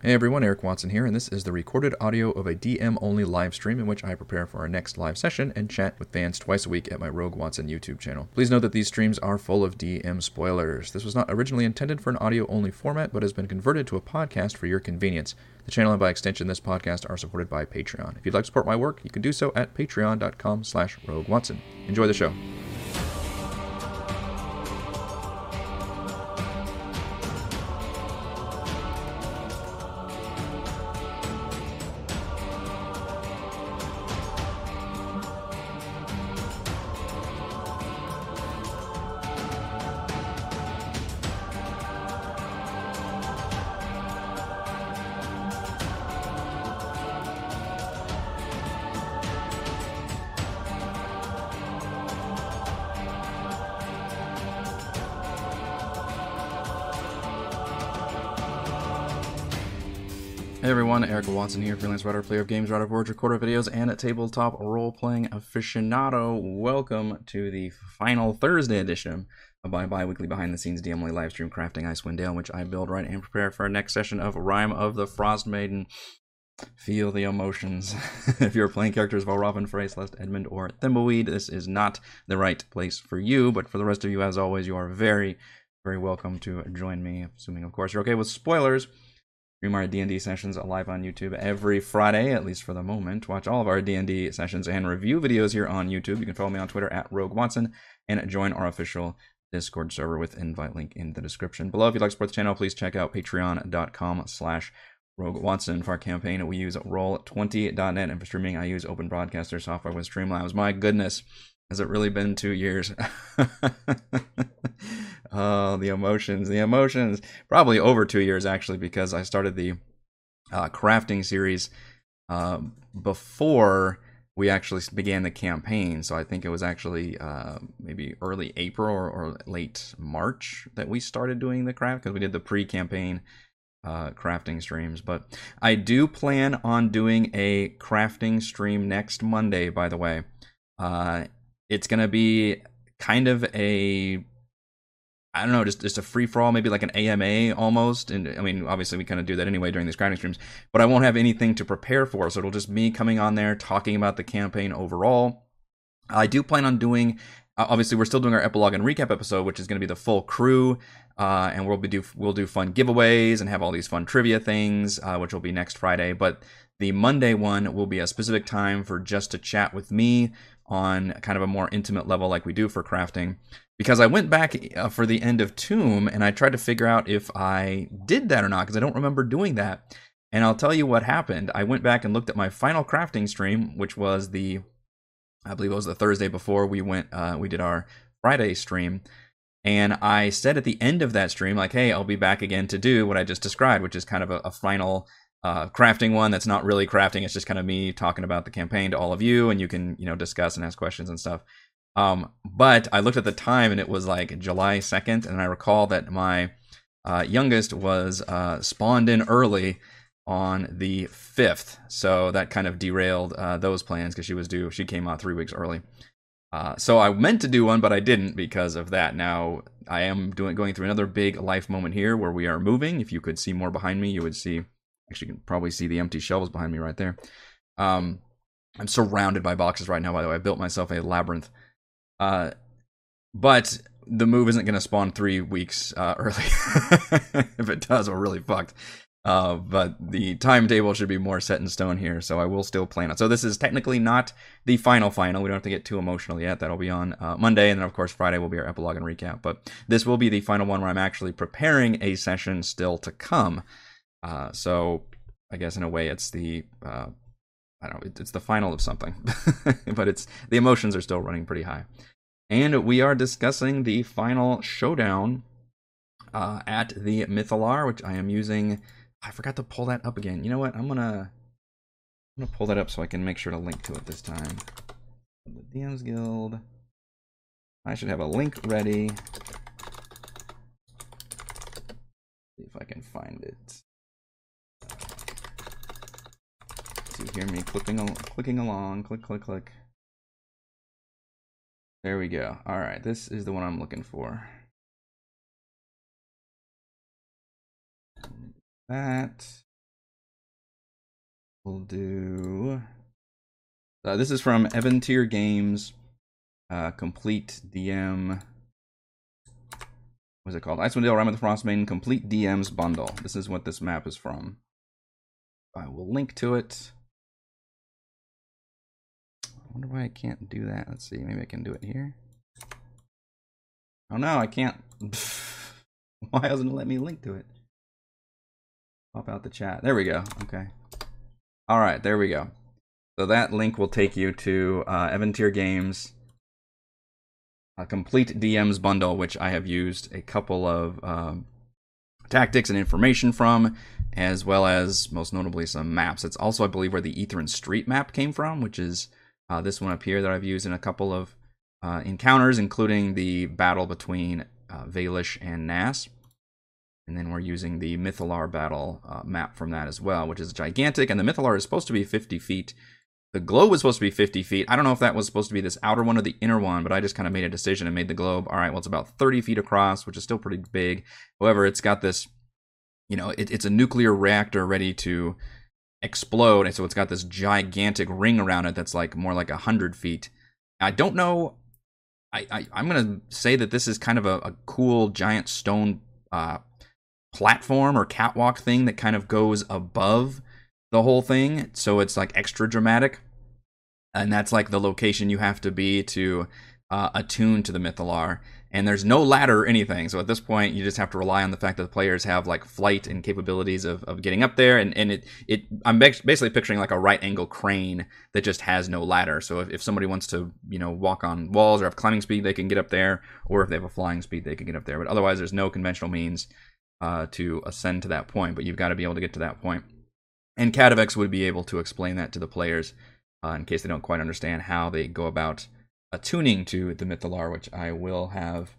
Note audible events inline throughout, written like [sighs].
Hey everyone, Eric Watson here, and this is the recorded audio of a DM only live stream in which I prepare for our next live session and chat with fans twice a week at my Rogue Watson YouTube channel. Please note that these streams are full of DM spoilers. This was not originally intended for an audio only format, but has been converted to a podcast for your convenience. The channel and by extension this podcast are supported by Patreon. If you'd like to support my work, you can do so at patreon.com slash rogue watson. Enjoy the show. Watson here, freelance writer, player of games, writer words, recorder videos, and tabletop role-playing aficionado. Welcome to the final Thursday edition of my bi-weekly behind-the-scenes DMly live stream crafting Icewind Dale, which I build, write, and prepare for our next session of Rime of the Frost Maiden. Feel the emotions. [laughs] if you're playing characters of Elroven, Frey, Celeste, Edmund, or Thimbleweed, this is not the right place for you, but for the rest of you, as always, you are very, very welcome to join me, assuming, of course, you're okay with spoilers. Stream our D&D sessions live on YouTube every Friday, at least for the moment. Watch all of our D&D sessions and review videos here on YouTube. You can follow me on Twitter at Rogue Watson and join our official Discord server with invite link in the description below. If you'd like to support the channel, please check out patreon.com slash Rogue Watson. For our campaign, we use Roll20.net, and for streaming, I use Open Broadcaster software with Streamlabs. My goodness, has it really been two years? [laughs] oh, the emotions, the emotions. Probably over two years, actually, because I started the uh, crafting series uh, before we actually began the campaign. So I think it was actually uh, maybe early April or, or, late March that we started doing the craft because we did the pre campaign. Uh, crafting streams, but I do plan on doing a crafting stream next Monday. By the way, uh, it's gonna be kind of a I don't know, just just a free for all, maybe like an AMA almost. And I mean, obviously we kind of do that anyway during these crafting streams, but I won't have anything to prepare for, so it'll just be me coming on there talking about the campaign overall. I do plan on doing. Obviously, we're still doing our epilogue and recap episode, which is going to be the full crew, uh, and we'll be do we'll do fun giveaways and have all these fun trivia things, uh, which will be next Friday. But the Monday one will be a specific time for just to chat with me on kind of a more intimate level like we do for crafting because I went back uh, for the end of Tomb and I tried to figure out if I did that or not because I don't remember doing that. And I'll tell you what happened. I went back and looked at my final crafting stream, which was the, I believe it was the Thursday before we went, uh, we did our Friday stream. And I said at the end of that stream, like, hey, I'll be back again to do what I just described, which is kind of a, a final uh, crafting one that's not really crafting. It's just kind of me talking about the campaign to all of you, and you can you know discuss and ask questions and stuff. Um, but I looked at the time, and it was like July second, and I recall that my uh, youngest was uh, spawned in early on the fifth, so that kind of derailed uh, those plans because she was due. She came out three weeks early. Uh, so I meant to do one, but I didn't because of that. Now I am doing going through another big life moment here where we are moving. If you could see more behind me, you would see Actually, you can probably see the empty shelves behind me right there. Um, I'm surrounded by boxes right now. By the way, I built myself a labyrinth. Uh, but the move isn't going to spawn three weeks uh, [laughs] early. if it does, we're really fucked. Uh, but the timetable should be more set in stone here, so I will still plan it. So this is technically not the final final. We don't have to get too emotional yet. That'll be on uh, Monday, and then of course Friday will be our epilogue and recap. But this will be the final one where I'm actually preparing a session still to come. Uh, so I guess in a way it's the uh, I don't know it's the final of something, [laughs] but it's the emotions are still running pretty high, and we are discussing the final showdown uh, at the Mythallar, which I am using. I forgot to pull that up again. You know what? I'm gonna I'm gonna pull that up so I can make sure to link to it this time. The DMs Guild. I should have a link ready. See if I can find it. Hear me clicking, al clicking along. Click, click, click. There we go. All right, this is the one I'm looking for. That. we'll do. Uh, this is from Eventyr Games, uh, complete DM. What's it called? Icewind Dale, Rime of the Frostmaiden, complete DM's bundle. This is what this map is from. I will link to it. I wonder why I can't do that. Let's see. Maybe I can do it here. Oh no, I can't. [laughs] why doesn't it let me link to it? Pop out the chat. There we go. Okay. All right, there we go. So that link will take you to uh, Eventyr Games, a complete DMs bundle, which I have used a couple of um, tactics and information from, as well as most notably some maps. It's also, I believe, where the Ythryn Street map came from, which is uh, this one up here that I've used in a couple of uh, encounters, including the battle between uh, Vaelish and Nass. And then we're using the Mythallar battle uh, map from that as well, which is gigantic. And the Mythallar is supposed to be 50 feet. The globe was supposed to be 50 feet. I don't know if that was supposed to be this outer one or the inner one, but I just kind of made a decision and made the globe. All right, well, it's about 30 feet across, which is still pretty big. However, it's got this, you know, it, it's a nuclear reactor ready to explode. And so it's got this gigantic ring around it that's like more like a 100 feet. I don't know. I, I, am going to say that this is kind of a, a cool giant stone uh, platform or catwalk thing that kind of goes above the whole thing. So it's like extra dramatic. And that's like the location you have to be to uh, attune to the Mythallar. And there's no ladder or anything. So at this point, you just have to rely on the fact that the players have like flight and capabilities of, of getting up there. And, and it, it, I'm basically picturing like a right angle crane that just has no ladder. So if, if somebody wants to, you know, walk on walls or have climbing speed, they can get up there. Or if they have a flying speed, they can get up there. But otherwise, there's no conventional means uh, to ascend to that point, but you've got to be able to get to that point. And Cadavex would be able to explain that to the players uh, in case they don't quite understand how they go about attuning to the Mythallar, which I will have.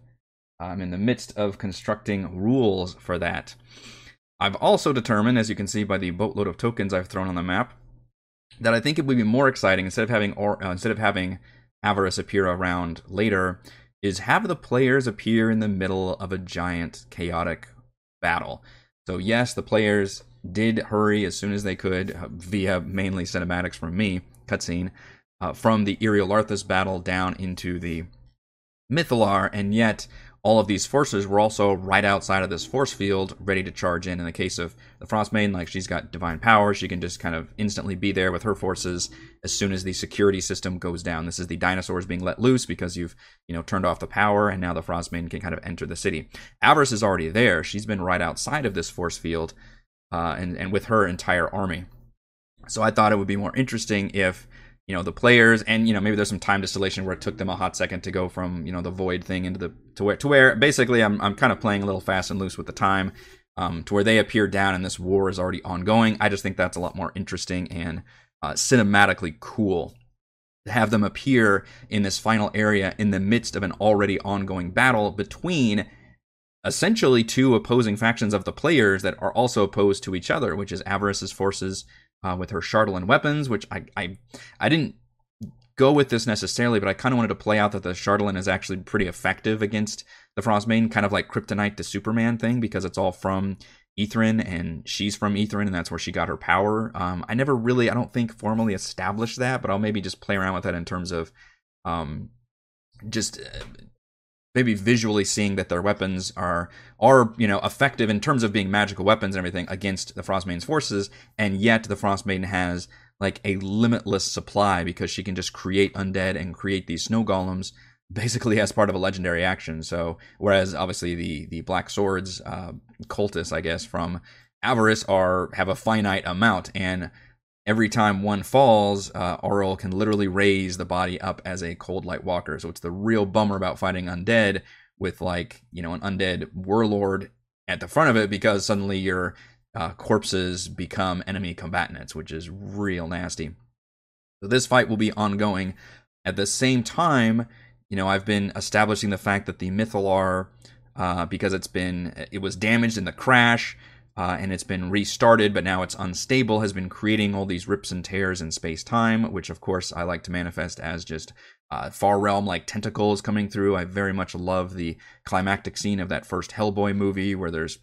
I'm in the midst of constructing rules for that. I've also determined, as you can see by the boatload of tokens I've thrown on the map, that I think it would be more exciting instead of having or uh, instead of having Avarice appear around later, is have the players appear in the middle of a giant chaotic battle. So, yes, the players did hurry as soon as they could uh, via mainly cinematics from me, cutscene, uh, from the Iriol battle down into the Mythallar, and yet all of these forces were also right outside of this force field, ready to charge in. In the case of the Frostmaiden, like she's got divine power, she can just kind of instantly be there with her forces as soon as the security system goes down. This is the dinosaurs being let loose because you've you know turned off the power, and now the Frostmaiden can kind of enter the city. Avarice is already there; she's been right outside of this force field, uh, and and with her entire army. So I thought it would be more interesting if you know the players and you know maybe there's some time distillation where it took them a hot second to go from you know the void thing into the to where to where basically I'm I'm kind of playing a little fast and loose with the time um, to where they appear down and this war is already ongoing. I just think that's a lot more interesting and uh, cinematically cool to have them appear in this final area in the midst of an already ongoing battle between essentially two opposing factions of the players that are also opposed to each other, which is Avarice's forces uh, with her Chardalyn weapons, which I, I I didn't go with this necessarily, but I kind of wanted to play out that the Chardalyn is actually pretty effective against the Frostmaiden, kind of like Kryptonite to Superman thing, because it's all from Ythryn and she's from Ythryn and that's where she got her power. Um, I never really, I don't think formally established that, but I'll maybe just play around with that in terms of um, just uh, maybe visually seeing that their weapons are are you know effective in terms of being magical weapons and everything against the Frostmaiden's forces, and yet the Frostmaiden has like a limitless supply because she can just create undead and create these snow golems basically as part of a legendary action. So whereas obviously the the black swords uh, cultists, I guess from Avarice are have a finite amount and every time one falls, uh, Auril can literally raise the body up as a coldlight walker. So it's the real bummer about fighting undead with like you know an undead warlord at the front of it because suddenly your uh, corpses become enemy combatants, which is real nasty. So this fight will be ongoing. At the same time, you know I've been establishing the fact that the Mythallar, uh, because it's been it was damaged in the crash uh, and it's been restarted, but now it's unstable, has been creating all these rips and tears in space time, which of course I like to manifest as just uh, far realm like tentacles coming through. I very much love the climactic scene of that first Hellboy movie where there's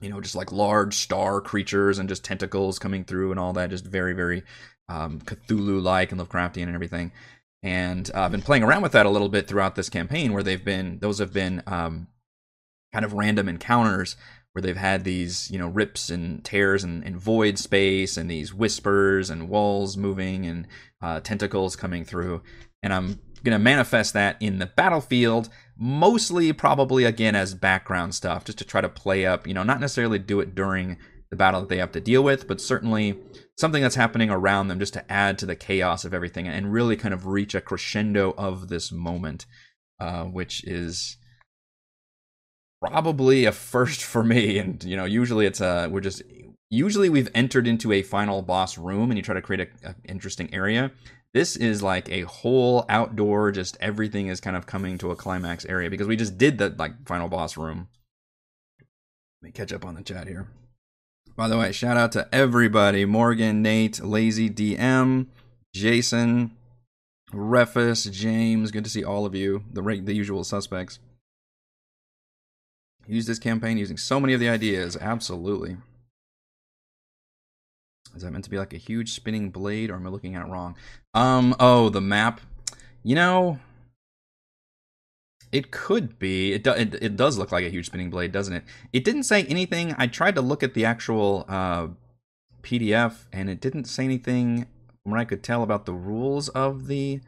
you know, just like large star creatures and just tentacles coming through and all that, just very, very um, Cthulhu like and Lovecraftian and everything. And uh, I've been playing around with that a little bit throughout this campaign, where they've been those have been um, kind of random encounters where they've had these you know rips and tears and, and void space and these whispers and walls moving and uh, tentacles coming through. And I'm gonna manifest that in the battlefield mostly probably again as background stuff just to try to play up you know not necessarily do it during the battle that they have to deal with but certainly something that's happening around them just to add to the chaos of everything and really kind of reach a crescendo of this moment uh, which is probably a first for me and you know usually it's a we're just usually we've entered into a final boss room and you try to create an interesting area this is like a whole outdoor, just everything is kind of coming to a climax area because we just did the like final boss room. Let me catch up on the chat here. By the way, shout out to everybody Morgan, Nate, Lazy DM, Jason, Refus, James. Good to see all of you, the, the usual suspects. Use this campaign using so many of the ideas. Absolutely. Is that meant to be like a huge spinning blade, or am I looking at it wrong? Um, oh, the map. You know, it could be. It, do, it, it does look like a huge spinning blade, doesn't it? It didn't say anything. I tried to look at the actual uh, PDF, and it didn't say anything from what I could tell about the rules of the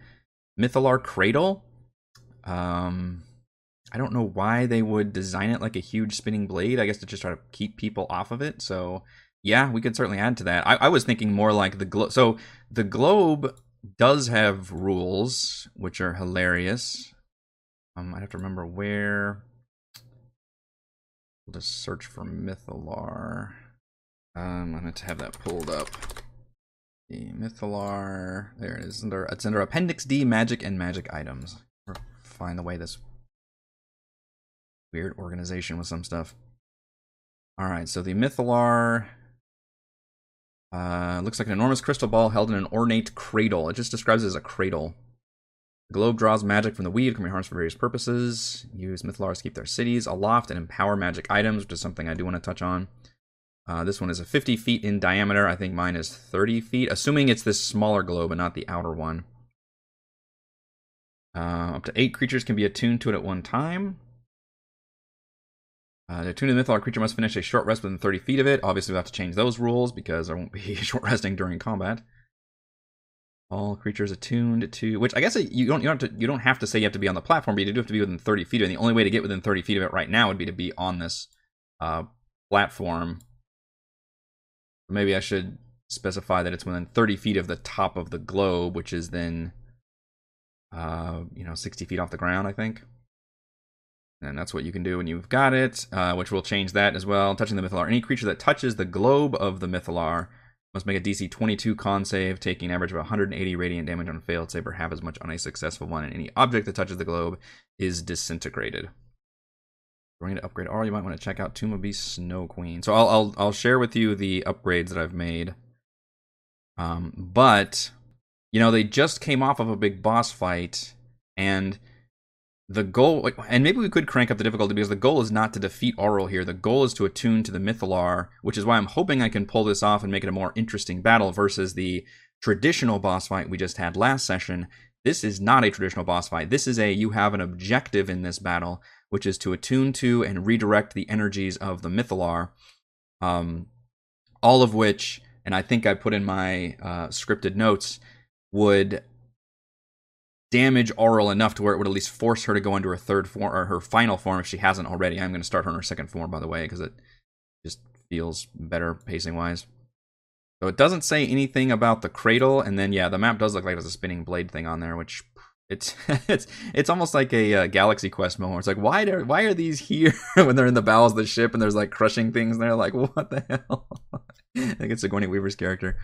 Mythallar Cradle. Um, I don't know why they would design it like a huge spinning blade. I guess to just try to keep people off of it. So yeah, we could certainly add to that. I, I was thinking more like the globe. So the globe does have rules, which are hilarious. Um, I'd have to remember where. We'll just search for Mythallar. Um, I'm going to have that pulled up. The Mythallar. There it is. Under, it's under Appendix D, Magic and Magic Items. Find the way this weird organization with some stuff. All right, so the Mythallar uh, looks like an enormous crystal ball held in an ornate cradle. It just describes it as a cradle. The globe draws magic from the weed, can be harnessed for various purposes. Use Mythallars to keep their cities aloft and empower magic items, which is something I do want to touch on. Uh, this one is a 50 feet in diameter. I think mine is 30 feet, assuming it's this smaller globe and not the outer one. Uh, up to eight creatures can be attuned to it at one time. Uh, to the Mythallar creature must finish a short rest within 30 feet of it. Obviously, we have to change those rules because there won't be [laughs] short resting during combat. All creatures attuned to, which I guess you don't you don't have to, you don't have to say you have to be on the platform, but you do have to be within 30 feet. And the only way to get within 30 feet of it right now would be to be on this uh, platform. Maybe I should specify that it's within 30 feet of the top of the globe, which is then, uh, you know, 60 feet off the ground. I think. And that's what you can do when you've got it, uh, which will change that as well. Touching the Mythallar. Any creature that touches the globe of the Mythallar must make a DC 22 con save, taking an average of 180 radiant damage on a failed save or half as much on a successful one. And any object that touches the globe is disintegrated. Going to upgrade Or you might want to check out Tome of Beasts Snow Queen. So I'll, I'll, I'll share with you the upgrades that I've made. Um, but, you know, they just came off of a big boss fight, and the goal, and maybe we could crank up the difficulty because the goal is not to defeat Auril here. The goal is to attune to the Mythallar, which is why I'm hoping I can pull this off and make it a more interesting battle versus the traditional boss fight we just had last session. This is not a traditional boss fight. This is a you have an objective in this battle, which is to attune to and redirect the energies of the Mythallar. Um, all of which, and I think I put in my uh, scripted notes, would damage Auril enough to where it would at least force her to go into her third form or her final form if she hasn't already. I'm going to start her in her second form, by the way, because it just feels better pacing wise. So it doesn't say anything about the cradle, and then yeah, the map does look like there's a spinning blade thing on there, which it's [laughs] it's it's almost like a uh, Galaxy Quest moment. It's like why do, why are these here [laughs] when they're in the bowels of the ship and there's like crushing things and they're like what the hell? [laughs] I think it's Sigourney Weaver's character.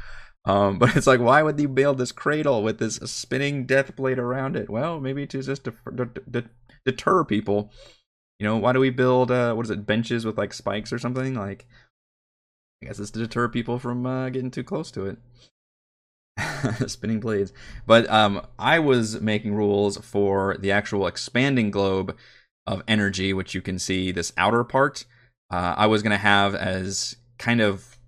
Um, [laughs] but it's like, why would you build this cradle with this spinning death blade around it? Well, maybe to just deter, deter, deter people. You know, why do we build uh, what is it, benches with like spikes or something? Like, I guess it's to deter people from uh, getting too close to it. [laughs] spinning blades. But um, I was making rules for the actual expanding globe of energy, which you can see this outer part uh, I was gonna have as kind of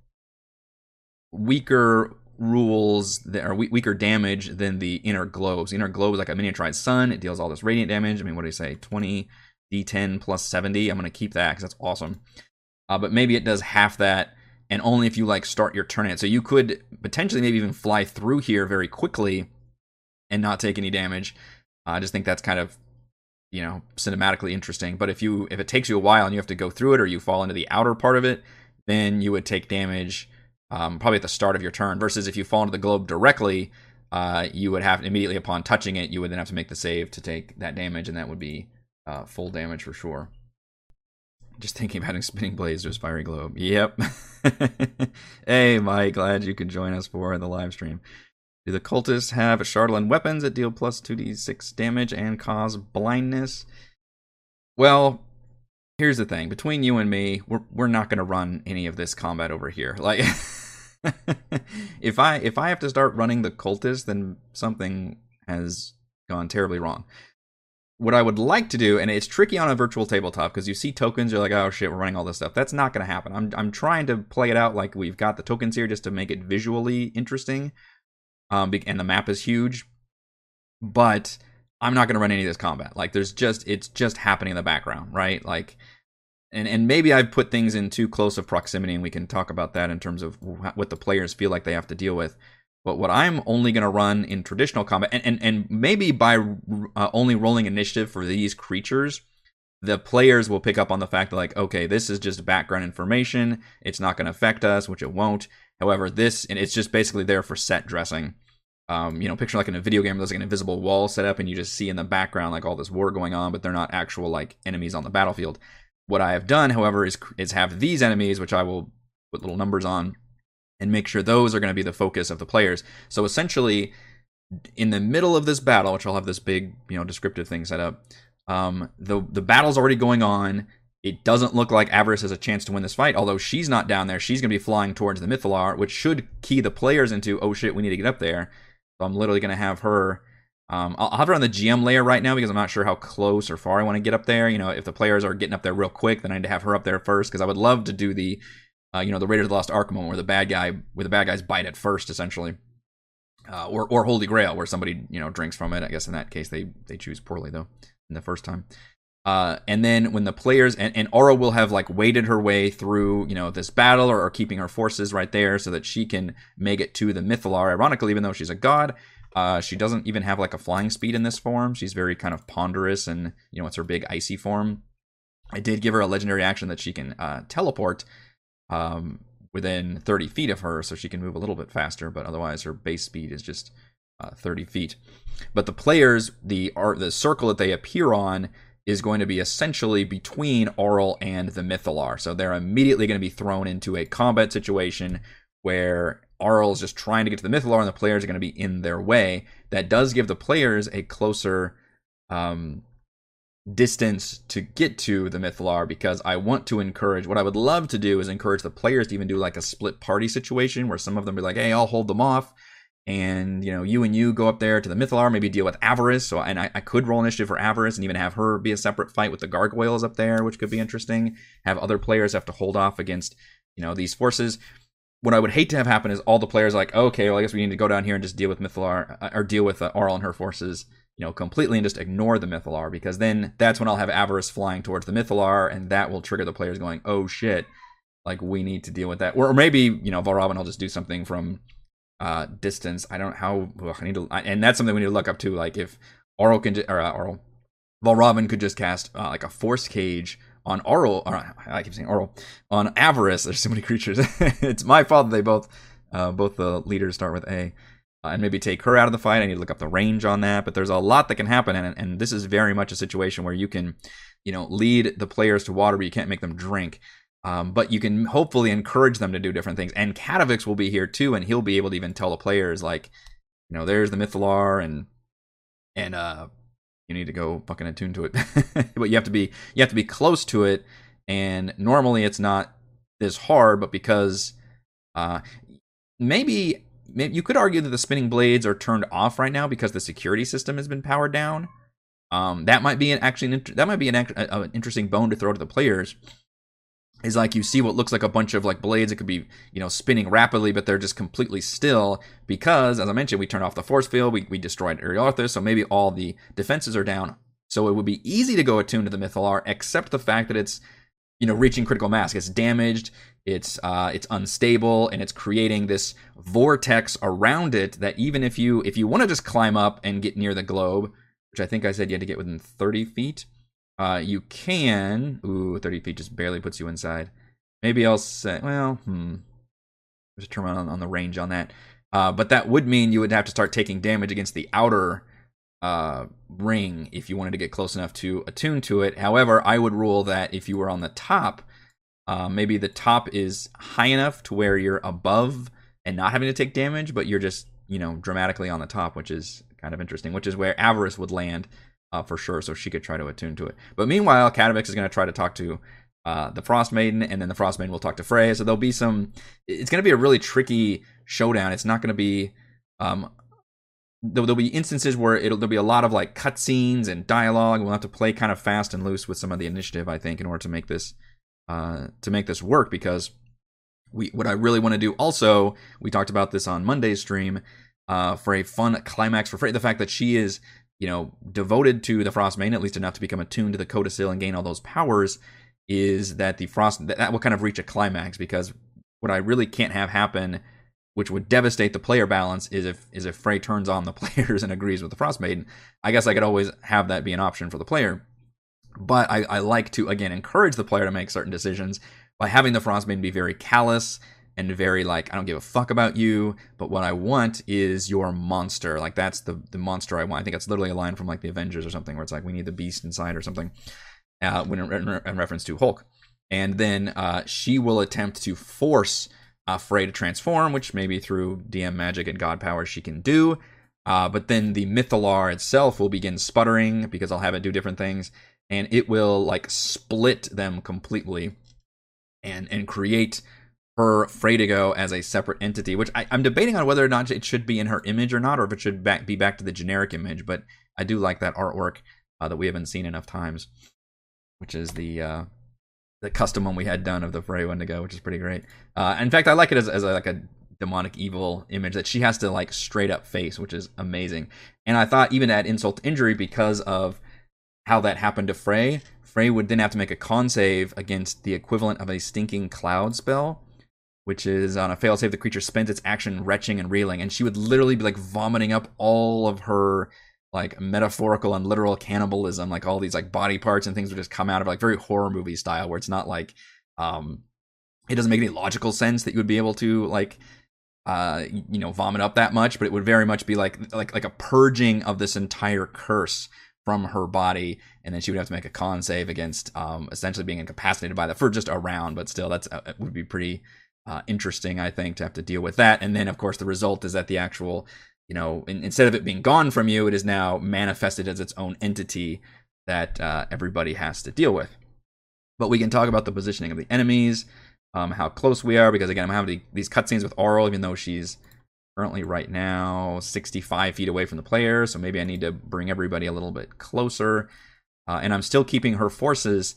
weaker rules that are weaker damage than the inner globes. The inner globe is like a miniaturized sun. It deals all this radiant damage. I mean, what do you say? 20 d10 plus 70. I'm gonna keep that because that's awesome. Uh, but maybe it does half that, and only if you like start your turn in it. So you could potentially maybe even fly through here very quickly and not take any damage. Uh, I just think that's kind of you know cinematically interesting. But if you if it takes you a while and you have to go through it or you fall into the outer part of it, then you would take damage um, probably at the start of your turn. Versus if you fall into the globe directly, uh, you would have immediately upon touching it, you would then have to make the save to take that damage, and that would be uh, full damage for sure. Just thinking about [laughs] spinning blades to a fiery globe. Yep. [laughs] hey, Mike, glad you could join us for the live stream. Do the cultists have Chardalyn weapons that deal plus 2d6 damage and cause blindness? Well, here's the thing. Between you and me, we're we're not going to run any of this combat over here. [laughs] Like if I if I have to start running the cultists, then something has gone terribly wrong what I would like to do, and it's tricky on a virtual tabletop because you see tokens, you're like, oh shit, we're running all this stuff. That's not going to happen. I'm I'm trying to play it out like we've got the tokens here just to make it visually interesting. Um, and the map is huge, but I'm not going to run any of this combat. Like, there's just it's just happening in the background, right? Like, and and maybe I've put things in too close of proximity, and we can talk about that in terms of what the players feel like they have to deal with. But what I'm only going to run in traditional combat, and, and, and maybe by uh, only rolling initiative for these creatures, the players will pick up on the fact that, like, okay, this is just background information. It's not going to affect us, which it won't. However, this, and it's just basically there for set dressing. Um, you know, picture like in a video game, there's like an invisible wall set up, and you just see in the background like all this war going on, but they're not actual like enemies on the battlefield. What I have done, however, is is have these enemies, which I will put little numbers on, and make sure those are going to be the focus of the players. So essentially, in the middle of this battle, which I'll have this big, you know, descriptive thing set up, um, the the battle's already going on. It doesn't look like Avarice has a chance to win this fight, although she's not down there. She's going to be flying towards the Mythallar, which should key the players into, oh shit, we need to get up there. I'm literally going to have her. Um, I'll have her on the GM layer right now because I'm not sure how close or far I want to get up there. You know, if the players are getting up there real quick, then I need to have her up there first because I would love to do the uh, you know, the Raiders of the Lost Ark moment where the bad guy, where the bad guys bite it first, essentially, uh, or or Holy Grail where somebody you know drinks from it. I guess in that case they they choose poorly though in the first time. Uh, and then when the players and, and Auril will have like waded her way through, you know, this battle or, or, keeping her forces right there so that she can make it to the Mythallar. Ironically, even though she's a god, uh, she doesn't even have like a flying speed in this form. She's very kind of ponderous and, you know, it's her big icy form. I did give her a legendary action that she can uh, teleport, um, within 30 feet of her, so she can move a little bit faster. But otherwise, her base speed is just uh, 30 feet. But the players, the the circle that they appear on is going to be essentially between Auril and the Mythallar. So they're immediately going to be thrown into a combat situation where Auril is just trying to get to the Mythallar and the players are going to be in their way. That does give the players a closer um, distance to get to the Mythallar because I want to encourage what I would love to do is encourage the players to even do like a split party situation where some of them be like, hey, I'll hold them off. And you know, you and you go up there to the Mythallar, maybe deal with Avarice. So, and I, I could roll initiative for Avarice and even have her be a separate fight with the gargoyles up there, which could be interesting. Have other players have to hold off against you know these forces. What I would hate to have happen is all the players like, okay, well, I guess we need to go down here and just deal with Mythallar uh, or deal with uh, Auril and her forces you know, completely and just ignore the Mythallar because then that's when I'll have Avarice flying towards the Mythallar and that will trigger the players going, oh shit, like we need to deal with that. Or, or maybe, you know, Valravn will just do something from uh, distance. I don't how, ugh, I need to, and that's something we need to look up too. Like if Auril can, or uh, Auril, Valravn could just cast uh, like a force cage on Auril, or I keep saying Auril, on Avarice. There's so many [laughs] creatures. it's my fault that they both, uh, both the leaders start with A uh, and maybe take her out of the fight. I need to look up the range on that, but there's a lot that can happen, and, and this is very much a situation where you can, you know, lead the players to water, but you can't make them drink. Um, but you can hopefully encourage them to do different things. And Katovix will be here too, and he'll be able to even tell the players like, you know, there's the Mythallar, and and uh, you need to go fucking attune to it. [laughs] but you have to be you have to be close to it, and normally it's not this hard, but because uh, maybe maybe you could argue that the spinning blades are turned off right now because the security system has been powered down. Um, that might be an actually that might be an, an interesting bone to throw to the players. Is like you see what looks like a bunch of like blades. It could be, you know, spinning rapidly, but they're just completely still because, as I mentioned, we turned off the force field, we, we destroyed Arthur, so maybe all the defenses are down. So it would be easy to go attuned to the Mythallar, except the fact that it's, you know, reaching critical mass. It's damaged, it's uh, it's unstable, and it's creating this vortex around it that even if you if you want to just climb up and get near the globe, which I think I said you had to get within 30 feet uh, you can. Ooh, 30 feet just barely puts you inside. Maybe I'll say, well, hmm. There's a on, on the range on that. Uh, but that would mean you would have to start taking damage against the outer uh, ring if you wanted to get close enough to attune to it. However, I would rule that if you were on the top, uh, maybe the top is high enough to where you're above and not having to take damage, but you're just, you know, dramatically on the top, which is kind of interesting, which is where Avarice would land uh, for sure, so she could try to attune to it. But meanwhile, Katovix is going to try to talk to uh, the Frost Maiden, and then the Frost Maiden will talk to Freya. So there'll be some. It's going to be a really tricky showdown. It's not going to be. Um, there'll, there'll, be instances where it'll there'll be a lot of like cutscenes and dialogue. We'll have to play kind of fast and loose with some of the initiative, I think, in order to make this uh, to make this work. Because we what I really want to do also, we talked about this on Monday's stream. Uh, for a fun climax for Freya, the fact that she is you know, devoted to the Frost Maiden, at least enough to become attuned to the Codicil and gain all those powers, is that the Frost that, that will kind of reach a climax because what I really can't have happen, which would devastate the player balance, is if is if Frey turns on the [laughs] players and agrees with the Frost Maiden. I guess I could always have that be an option for the player. But I, I like to again encourage the player to make certain decisions by having the Frost Maiden be very callous and very like I don't give a fuck about you, but what I want is your monster. Like that's the the monster I want. I think that's literally a line from like the Avengers or something where it's like we need the beast inside or something. Uh, when in, in, reference to Hulk, and then uh, she will attempt to force uh, Frey to transform, which maybe through DM magic and god power she can do. Uh, but then the Mythallar itself will begin sputtering because I'll have it do different things, and it will like split them completely, and and create her Freydigo as a separate entity, which I, am debating on whether or not it should be in her image or not, or if it should back, be back to the generic image. But I do like that artwork uh, that we haven't seen enough times, which is the uh, the custom one we had done of the Frey Wendigo, which is pretty great. Uh, in fact, I like it as, as a, like a demonic evil image that she has to like straight up face, which is amazing. And I thought even at insult to injury because of how that happened to Frey, Frey would then have to make a con save against the equivalent of a stinking cloud spell which is on a fail save, the creature spends its action retching and reeling, and she would literally be like vomiting up all of her like metaphorical and literal cannibalism, like all these like body parts and things would just come out of like very horror movie style, where it's not like um it doesn't make any logical sense that you would be able to like uh you know vomit up that much, but it would very much be like like like a purging of this entire curse from her body, and then she would have to make a con save against um essentially being incapacitated by that for just a round, but still that's uh, would be pretty uh, interesting, I think, to have to deal with that. And then, of course, the result is that the actual, you know, in, instead of it being gone from you, it is now manifested as its own entity that uh, everybody has to deal with. But we can talk about the positioning of the enemies, um, how close we are, because again, I'm having these cutscenes with Auril, even though she's currently right now 65 feet away from the player, so maybe I need to bring everybody a little bit closer. Uh, and I'm still keeping her forces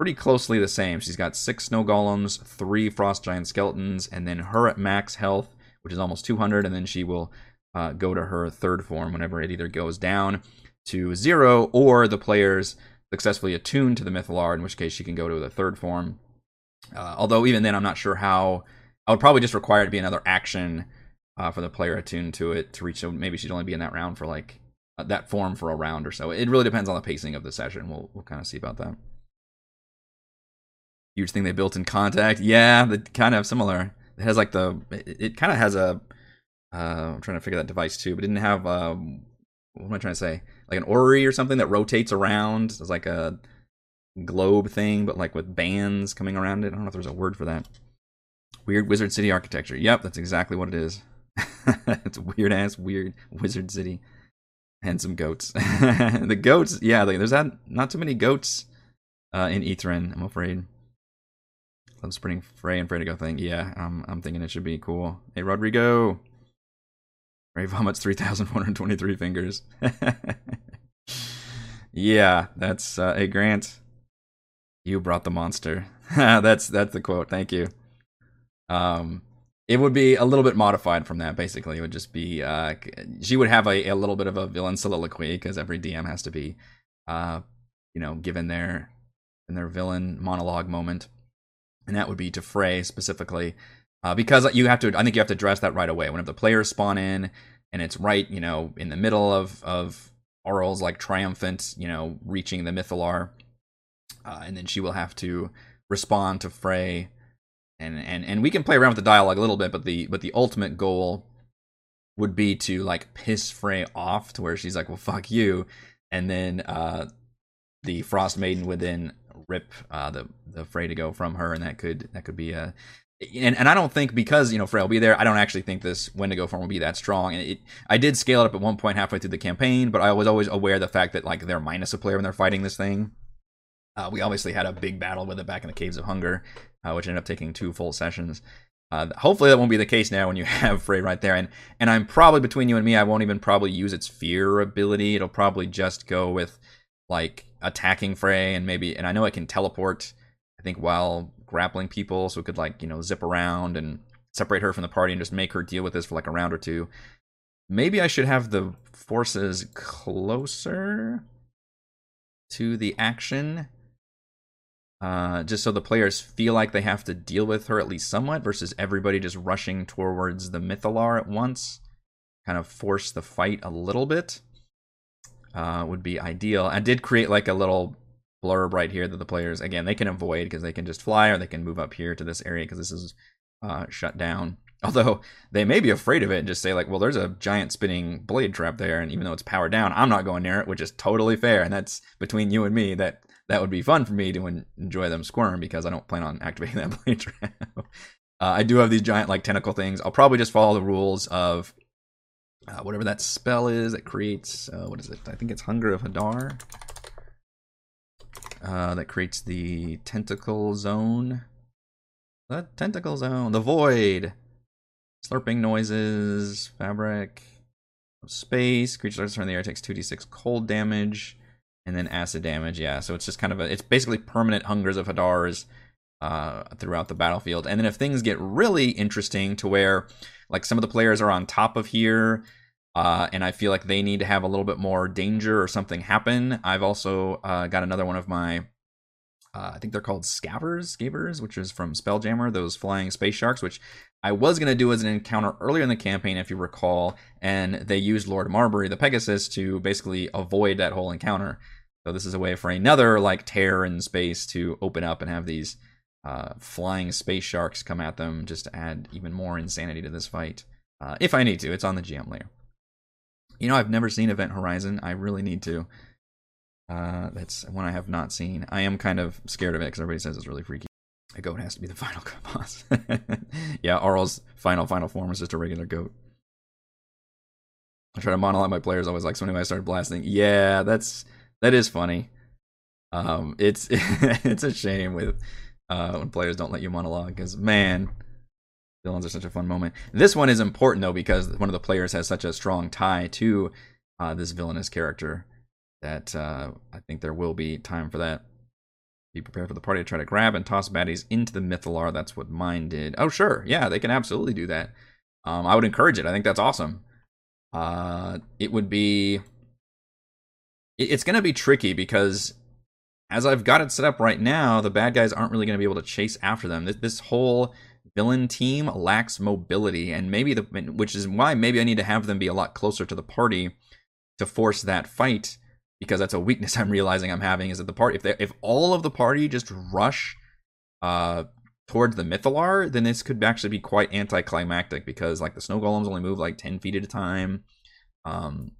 pretty closely the same. She's got six snow golems, three frost giant skeletons, and then her at max health, which is almost 200, and then she will uh, go to her third form whenever it either goes down to zero or the player's successfully attuned to the Mythallar, in which case she can go to the third form. Uh, although even then, I'm not sure how. I would probably just require it to be another action uh, for the player attuned to it to reach. So maybe she'd only be in that round for like uh, that form for a round or so. It really depends on the pacing of the session. We'll we'll kind of see about that huge thing they built in Contact. Yeah, they kind of similar. It has like the it, it kind of has a. Uh, I'm trying to figure that device too, but it didn't have um, what am I trying to say? Like an orrery or something that rotates around. It's like a globe thing, but like with bands coming around it. I don't know if there's a word for that. Weird Wizard City architecture. Yep, that's exactly what it is. [laughs] it's weird ass weird Wizard City. And some goats. [laughs] the goats, yeah, like, there's not not too many goats uh, in Ythryn, I'm afraid. Club Spring Frey and Freydigo thing. Yeah, I'm I'm thinking it should be cool. Hey Rodrigo. Ray vomits 3,423 fingers. [laughs] yeah, that's uh, a Grant. You brought the monster. [laughs] that's that's the quote. Thank you. Um, it would be a little bit modified from that. Basically, it would just be uh, she would have a, a little bit of a villain soliloquy because every DM has to be, uh, you know, given their in their villain monologue moment, and that would be to Frey specifically, uh, because you have to. I think you have to address that right away. Whenever the players spawn in, and it's right, you know, in the middle of of Auril's like triumphant, you know, reaching the Mythallar, uh, and then she will have to respond to Frey and and and we can play around with the dialogue a little bit, but the but the ultimate goal would be to like piss Frey off to where she's like, "Well, fuck you," and then uh, the Frost Maiden would then rip uh, the the Freydigo from her, and that could that could be a and, and I don't think because you know Frey will be there, I don't actually think this Wendigo form will be that strong. And it, I did scale it up at one point halfway through the campaign, but I was always aware of the fact that like they're minus a player when they're fighting this thing. Uh, we obviously had a big battle with it back in the Caves of Hunger, uh, which ended up taking two full sessions. Uh, hopefully that won't be the case now when you [laughs] have Frey right there. And and I'm probably between you and me, I won't even probably use its fear ability. It'll probably just go with like attacking Frey and maybe and I know it can teleport. I think while grappling people, so it could like you know zip around and separate her from the party and just make her deal with this for like a round or two. Maybe I should have the forces closer to the action uh, just so the players feel like they have to deal with her at least somewhat, versus everybody just rushing towards the Mythallar at once. Kind of force the fight a little bit uh, would be ideal. I did create like a little blurb right here that the players again they can avoid because they can just fly or they can move up here to this area because this is uh, shut down. [laughs] Although they may be afraid of it and just say like, well, there's a giant spinning blade trap there, and even though it's powered down, I'm not going near it, which is totally fair. And that's between you and me. That that would be fun for me to enjoy them squirm because I don't plan on [laughs] activating that [laughs] blade trap. uh, I do have these giant like tentacle things. I'll probably just follow the rules of uh, whatever that spell is that creates uh, what is it? I think it's Hunger of Hadar. Uh, that creates the tentacle zone. The tentacle zone, the void, slurping noises, fabric, space. Creature starts in the air takes two d six cold damage and then acid damage. Yeah, so it's just kind of a it's basically permanent hungers of Hadars uh, throughout the battlefield. And then if things get really interesting to where like some of the players are on top of here. Uh, and I feel like they need to have a little bit more danger or something happen. I've also uh, got another one of my uh, I think they're called Scavvers, Scavvers, which is from Spelljammer, those flying space sharks, which I was going to do as an encounter earlier in the campaign, if you recall, and they used Lord Marbury, the Pegasus, to basically avoid that whole encounter. So this is a way for another like tear in space to open up and have these uh, flying space sharks come at them, just to add even more insanity to this fight. Uh, if I need to, it's on the GM layer. You know, I've never seen Event Horizon. I really need to. Uh, that's one I have not seen. I am kind of scared of it because everybody says it's really freaky. A goat has to be the [laughs] final boss. [laughs] yeah, Auril's final final form is just a regular goat. I try to monologue my players always like so anyway I started blasting. Yeah, that's that is funny. Um, it's [laughs] it's a shame with uh when players don't let you monologue because man, villains are such a fun moment. This one is important though because one of the players has such a strong tie to uh, this villainous character that uh, I think there will be time for that. Be prepared for the party to try to grab and toss baddies into the Mythallar. That's what mine did. Oh, sure. Yeah, they can absolutely do that. Um, I would encourage it. I think that's awesome. Uh, it would be. It's going to be tricky because as I've got it set up right now, the bad guys aren't really going to be able to chase after them. This, this whole villain team lacks mobility, and maybe the which is why maybe I need to have them be a lot closer to the party to force that fight because that's a weakness [laughs] I'm realizing I'm having is that the party if they, if all of the party just rush uh towards the Mythallar, then this could actually be quite anticlimactic because like the snow golems only move like 10 feet at a time. Um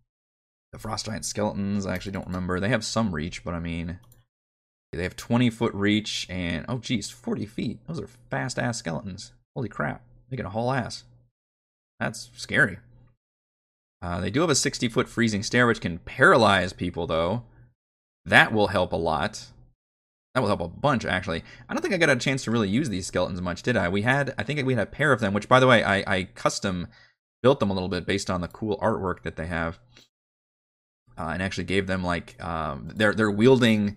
the frost giant skeletons, I actually don't remember. They have some reach, but I mean they have 20 foot reach and oh geez, 40 feet. Those are fast ass skeletons. Holy crap. They can haul ass. That's scary. Uh, they do have a 60 foot freezing stare, which can paralyze people, though. That will help a lot. That will help a bunch, actually. I don't think I got a chance to really use these skeletons much, did I? We had, I think we had a pair of them, which, by the way, I, I custom built them a little bit based on the cool artwork that they have. Uh, and actually gave them like um, they're they're wielding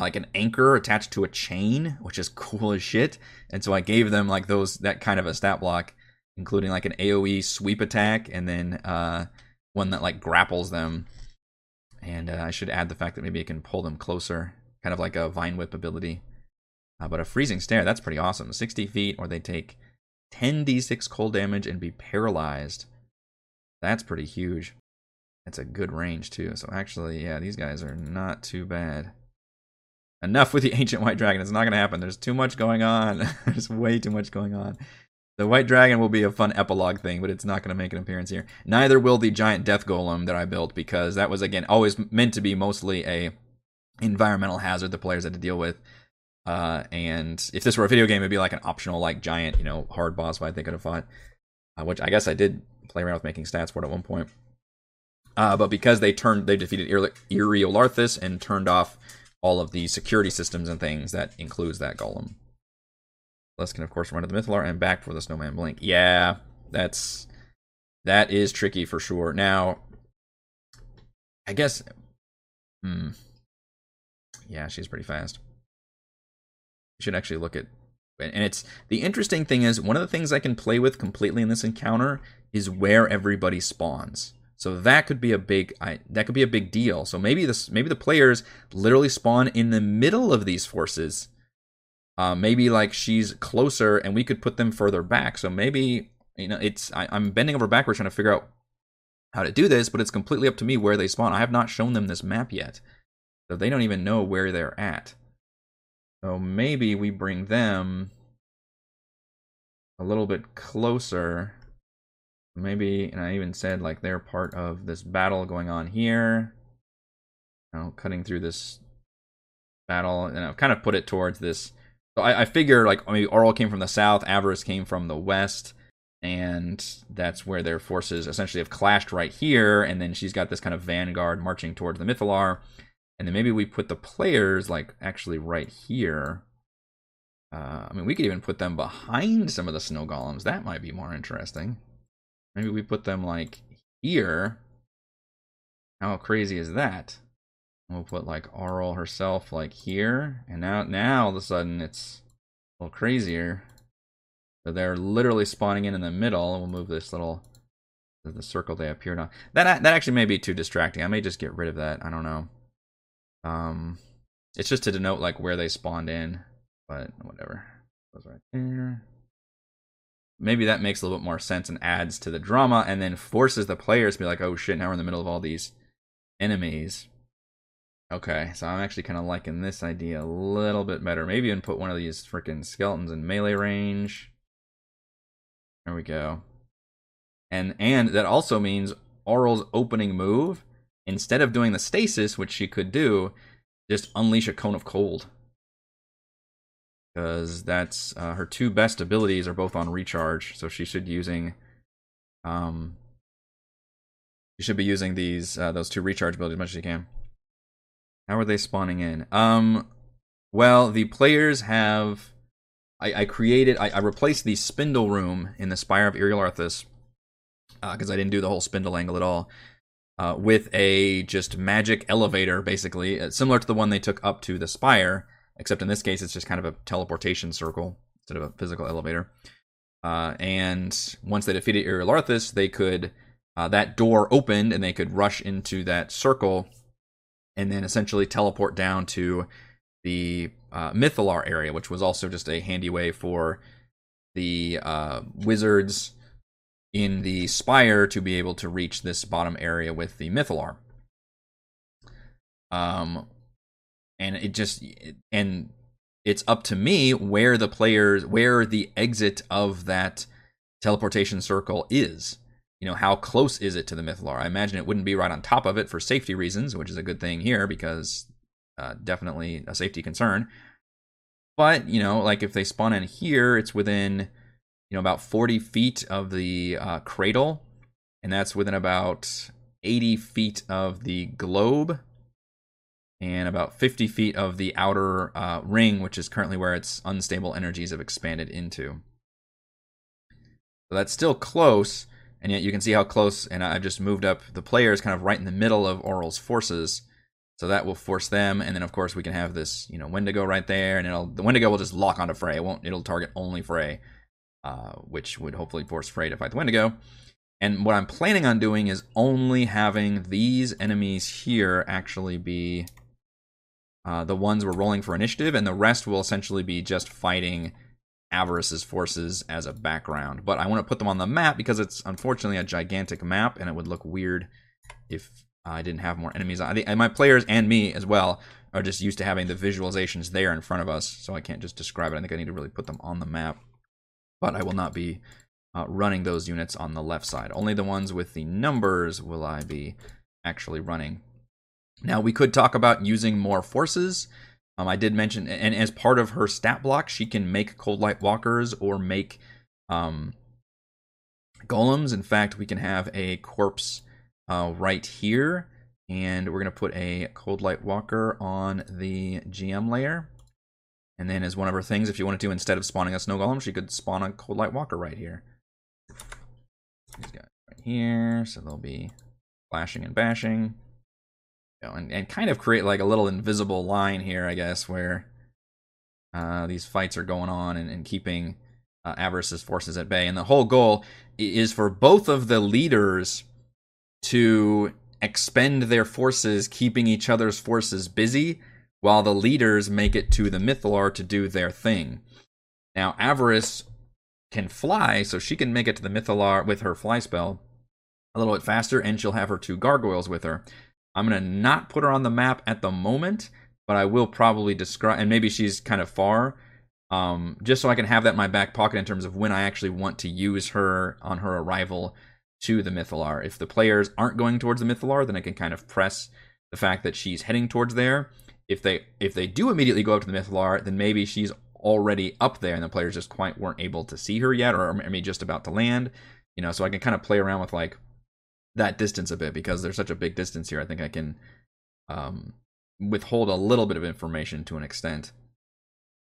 like an anchor attached to a chain, which is cool as shit. And so I gave them like those that kind of a stat block, including like an AOE sweep attack, and then uh, one that like grapples them. And uh, I should add the fact that maybe it can pull them closer, kind of like a vine whip ability. Uh, but a freezing stare, that's pretty awesome. 60 feet, or they take 10d6 cold damage and be paralyzed. That's pretty huge. That's a good range too. So actually, yeah, these guys are not too bad. Enough with the [laughs] ancient white dragon. It's not going to happen. There's too much going on. [laughs] There's way too much going on. The white dragon will be a fun epilogue thing, but it's not going to make an appearance here. Neither will the giant death golem that I built because that was again always meant to be mostly a environmental hazard the players had to deal with. Uh, and if this were a video game, it'd be like an optional, like giant, you know, hard boss fight they could have fought. Uh, which I guess I did play around with making stats for it at one point. Uh, but because they turned, they defeated Iriolarthas and turned off all of the security systems and things that includes that golem. Les can of course run to the Mythallar and back for the Snowman Blink. Yeah, that's that is tricky for sure. Now, I guess, hmm, yeah, she's pretty fast. You should actually look at, and it's the interesting thing is one of the things I can play with completely in this encounter is where everybody spawns. So that could be a big I, that could be a big deal. So maybe this maybe the players literally spawn in the middle of these forces. Uh, maybe like she's closer and we could put them further back. So maybe you know it's I, I'm bending over backwards trying to figure out how to do this, but it's completely up to me where they spawn. I have not shown them this map yet, so they don't even know where they're at. So maybe we bring them a little bit closer maybe, and I even said like they're part of this battle going on here. You know, cutting through this battle, and I've kind of put it towards this. So I, I figure like maybe Auril came from the south, Avarice came from the west, and that's where their forces essentially have clashed right here. And then she's got this kind of vanguard marching towards the Mythallar, and then maybe we put the players like actually right here. Uh, I mean, we could even put them behind some of the snow golems. That might be more interesting. Maybe we put them like here. How crazy is that? We'll put like Auril herself like here, and now now all of a sudden it's a little crazier. So they're literally spawning in in the middle, and we'll move this little the circle they appeared on. That that actually may be too distracting. I may just get rid of that. I don't know. Um, it's just to denote like where they spawned in, but whatever. Goes right there maybe that makes a little bit more sense and adds to the drama and then forces the players to be like, oh shit, now we're in the middle of all these enemies. Okay, so I'm actually kind of liking this idea a little bit better. Maybe even put one of these freaking skeletons in melee range. There we go. And and that also means Auril's opening move, instead of doing the stasis, which she could do, just unleash a cone of cold because that's uh, her two best abilities are both on recharge, so she should using um she should be using these uh, those two recharge abilities as much as she can. How are they spawning in? Um, well, the players have. I, I created. I, I, replaced the spindle room in the Spire of Iriolarthas because uh, I didn't do the whole spindle angle at all. Uh, with a just magic elevator, basically uh, similar to the one they took up to the spire, except in this case it's just kind of a teleportation circle instead of a physical elevator. Uh, and once they defeated Iriolarthas, they could uh, that door opened and they could rush into that circle and then essentially teleport down to the uh, Mythallar area, which was also just a handy way for the uh, wizards in the spire to be able to reach this bottom area with the Mythallar. Um, and it just and it's up to me where the players where the exit of that teleportation circle is. You know how close is it to the mythallar i imagine it wouldn't be right on top of it for safety reasons which is a good thing here because uh, definitely a safety concern. But you know like if they spawn in here it's within you know about 40 feet of the uh, cradle and that's within about 80 feet of the globe and about 50 feet of the outer uh, ring, which is currently where its unstable energies have expanded into. So that's still close, and yet you can see how close, and I've just moved up the players kind of right in the middle of Auril's forces. So that will force them, and then of course we can have this, you know, Wendigo right there, and it'll the Wendigo will just lock onto Frey. It won't it'll target only Frey, uh, which would hopefully force Frey to fight the Wendigo. And what I'm planning on doing is only having these enemies here actually be uh, the ones we're rolling for initiative, and the rest will essentially be just fighting Avarice's forces as a background. But I want to put them on the map because it's unfortunately a gigantic map, and it would look weird if I didn't have more enemies. I think, and my players and me as well are just used to having the visualizations there in front of us, so I can't just describe it. I think I need to really put them on the map. But I will not be uh, running those units on the left side. Only the ones with the numbers will I be actually running. Now, we could talk about using more forces. Um, I did mention, and as part of her stat block, she can make Coldlight Walkers or make um, golems. In fact, we can have a corpse uh, right here, and we're going to put a Coldlight Walker on the GM layer. And then as one of her things, if you wanted to, instead of spawning a Snow Golem, she could spawn a Coldlight Walker right here. These guys right here, so they'll be flashing and bashing. Know, and, and kind of create like a little invisible line here, I guess, where uh, these fights are going on and, and keeping uh, Avarice's forces at bay. And the whole goal is for both of the leaders to expend their forces, keeping each other's forces busy, while the leaders make it to the Mythallar to do their thing. Now, Avarice can fly, so she can make it to the Mythallar with her fly spell a little bit faster, and she'll have her two gargoyles with her. I'm gonna not put her on the map at the moment, but I will probably describe, and maybe she's kind of far, um, just so I can have that in my back pocket in terms of when I actually want to use her on her arrival to the Mythallar. If the players aren't going towards the Mythallar, then I can kind of press the fact that she's heading towards there. If they if they do immediately go up to the Mythallar, then maybe she's already up there and the players just quite weren't able to see her yet, or maybe just about to land. You know, so I can kind of play around with like that distance a bit because there's such a big distance here. I think I can um, withhold a little bit of information to an extent.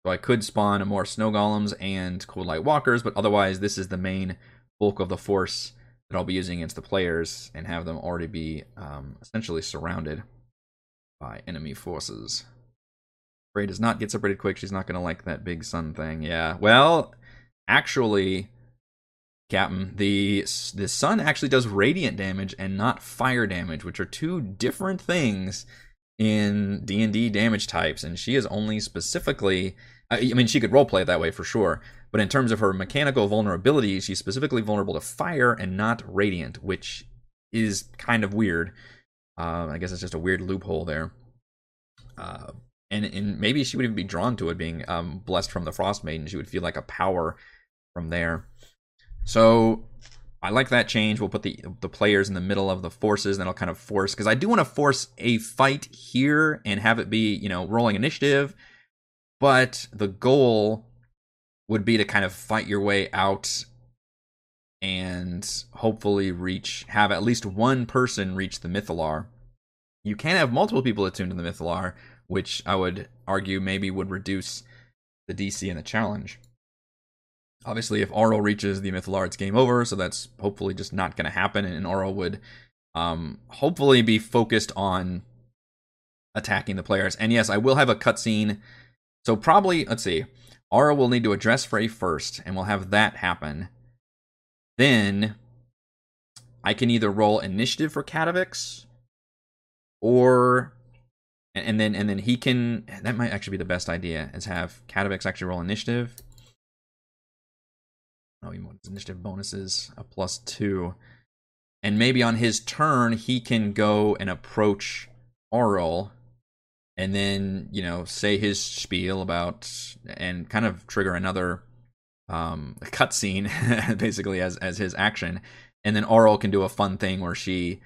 So I could spawn more snow golems and coldlight walkers, but otherwise this is the main bulk of the force that I'll be using against the players and have them already be um, essentially surrounded by enemy forces. Frey does not get separated quick. She's not going to like that big sun thing. Yeah. Well, actually, Captain, the the sun actually does radiant damage and not fire damage, which are two different things in D and D damage types. And she is only specifically, I mean, she could roleplay it that way for sure. But in terms of her mechanical vulnerability, she's specifically vulnerable to fire and not radiant, which is kind of weird. Uh, I guess it's just a weird loophole there. Uh, and, and maybe she would even be drawn to it being um, blessed from the Frost Maiden. She would feel like a power from there. So I like that change. We'll put the the players in the middle of the forces, and that'll kind of force because I do want to force a fight here and have it be you know rolling initiative, but the goal would be to kind of fight your way out and hopefully reach have at least one person reach the Mythallar. You can have multiple people attuned to the Mythallar, which I would argue maybe would reduce the DC and the challenge. Obviously, if Auril reaches the Mythallar, it's game over, so that's hopefully just not going to happen, and Auril would um, hopefully be focused on attacking the players. And yes, I will have a cutscene. So probably, let's see, Auril will need to address Frey first, and we'll have that happen. Then I can either roll initiative for Catavix, or and, then and then he can. That might actually be the best idea, is have Catavix actually roll initiative. Oh, what his initiative bonuses a plus two, and maybe on his turn he can go and approach Auril and then you know say his spiel about and kind of trigger another um, [laughs] cutscene basically as as his action, and then Auril can do a fun thing where she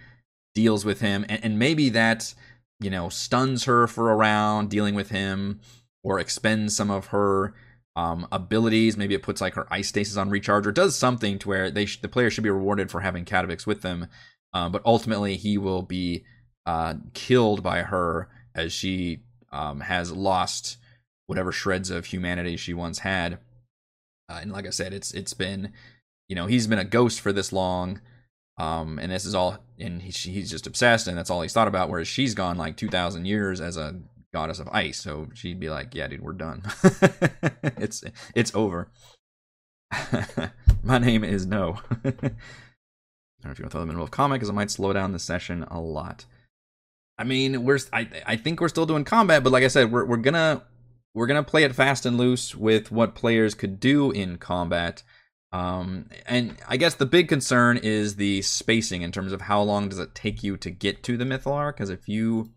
deals with him, and, and maybe that you know stuns her for a round dealing with him, or expends some of her um, abilities. Maybe it puts like her ice stasis on recharge, or does something to where they sh- the player should be rewarded for having Catavix with them. Uh, but ultimately, he will be uh, killed by her as she um, has lost whatever shreds of humanity she once had. Uh, and like I said, it's it's been, you know, he's been a ghost for this long. Um, and this is all, and he, he's just obsessed, and that's all he's thought about. Whereas she's gone like two thousand years as a goddess of ice, so she'd be like, "Yeah, dude, we're done. [laughs] it's it's over." [laughs] My name is No. [laughs] I don't know if you want to throw in the middle of comic, because it might slow down the session a lot. I mean, we're I I think we're still doing combat, but like I said, we're we're gonna we're gonna play it fast and loose with what players could do in combat. Um, and I guess the big concern is the spacing in terms of how long does it take you to get to the Mythallar? Because if you,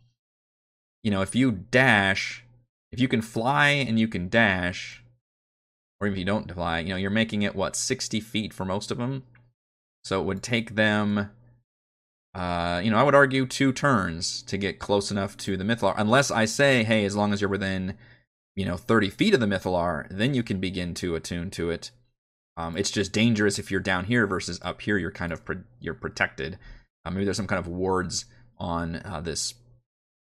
you know, if you dash, if you can fly and you can dash, or if you don't fly, you know, you're making it what 60 feet for most of them. So it would take them, uh, you know, I would argue two turns to get close enough to the Mythallar, unless I say, hey, as long as you're within, you know, 30 feet of the Mythallar, then you can begin to attune to it. Um, it's just dangerous if you're down here versus up here. You're kind of pro- you're protected. Uh, maybe there's some kind of wards on uh, this.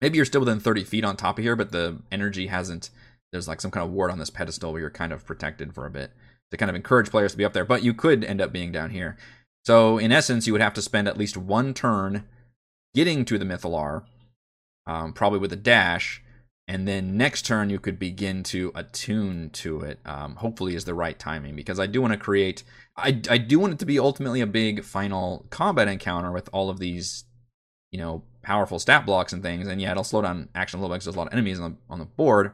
Maybe you're still within 30 feet on top of here, but the energy hasn't. There's like some kind of ward on this pedestal where you're kind of protected for a bit to kind of encourage players to be up there. But you could end up being down here. So in essence, you would have to spend at least one turn getting to the Mythallar, um, probably with a dash, and then next turn you could begin to attune to it um, hopefully is the right timing because i do want to create I, I do want it to be ultimately a big final combat encounter with all of these you know powerful stat blocks and things and yeah it'll slow down action a little bit because there's a lot of enemies on the, on the board.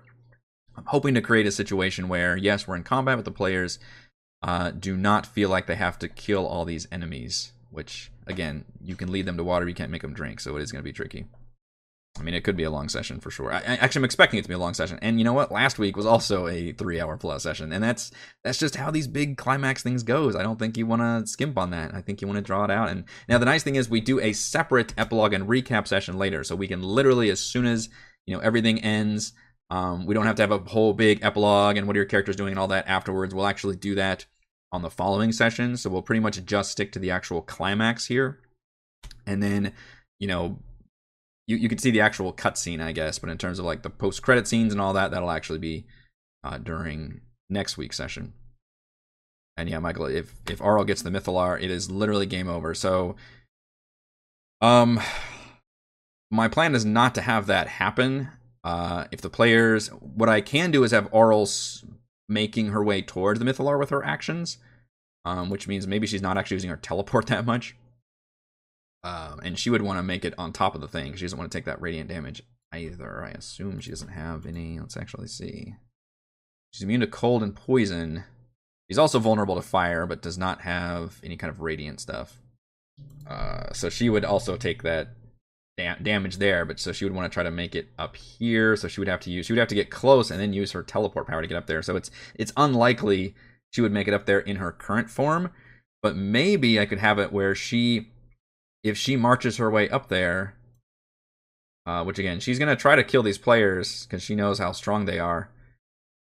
I'm hoping to create a situation where yes we're in combat with the players uh, do not feel like they have to kill all these enemies which again you can lead them to water you can't make them drink so it is going to be tricky I mean, it could be a long session for sure. I, actually, I'm expecting it to be a long session. And you know what? Last week was also a three-hour plus session, and that's that's just how these big climax things goes. I don't think you want to skimp on that. I think you want to draw it out. And now the nice thing is we do a separate epilogue and recap session later, so we can literally as soon as you know everything ends, um, we don't have to have a whole big epilogue and what are your characters doing and all that afterwards. We'll actually do that on the following session. So we'll pretty much just stick to the actual climax here, and then you know you, you can see the actual cutscene, I guess, but in terms of like the post credit scenes and all that, that'll actually be uh, during next week's session. And yeah, Michael, if if Auril gets the Mythallar, it is literally game over. So, um, my plan is not to have that happen. Uh, if the players, what I can do is have Auril making her way towards the Mythallar with her actions, um, which means maybe she's not actually using her teleport [laughs] that much. Um, and she would want to make it on top of the thing. She doesn't want to take that radiant damage either. I assume she doesn't have any. Let's actually see. She's immune to cold and poison. She's also vulnerable to fire, but does not have any kind of radiant stuff. Uh, so she would also take that da- damage there, but so she would want to try to make it up here. So she would have to use she would have to get close and then use her teleport power to get up there. So it's it's unlikely she would make it up there in her current form. But maybe I could have it where she if she marches her way up there, uh, which again, she's gonna try to kill these players because she knows how strong they are.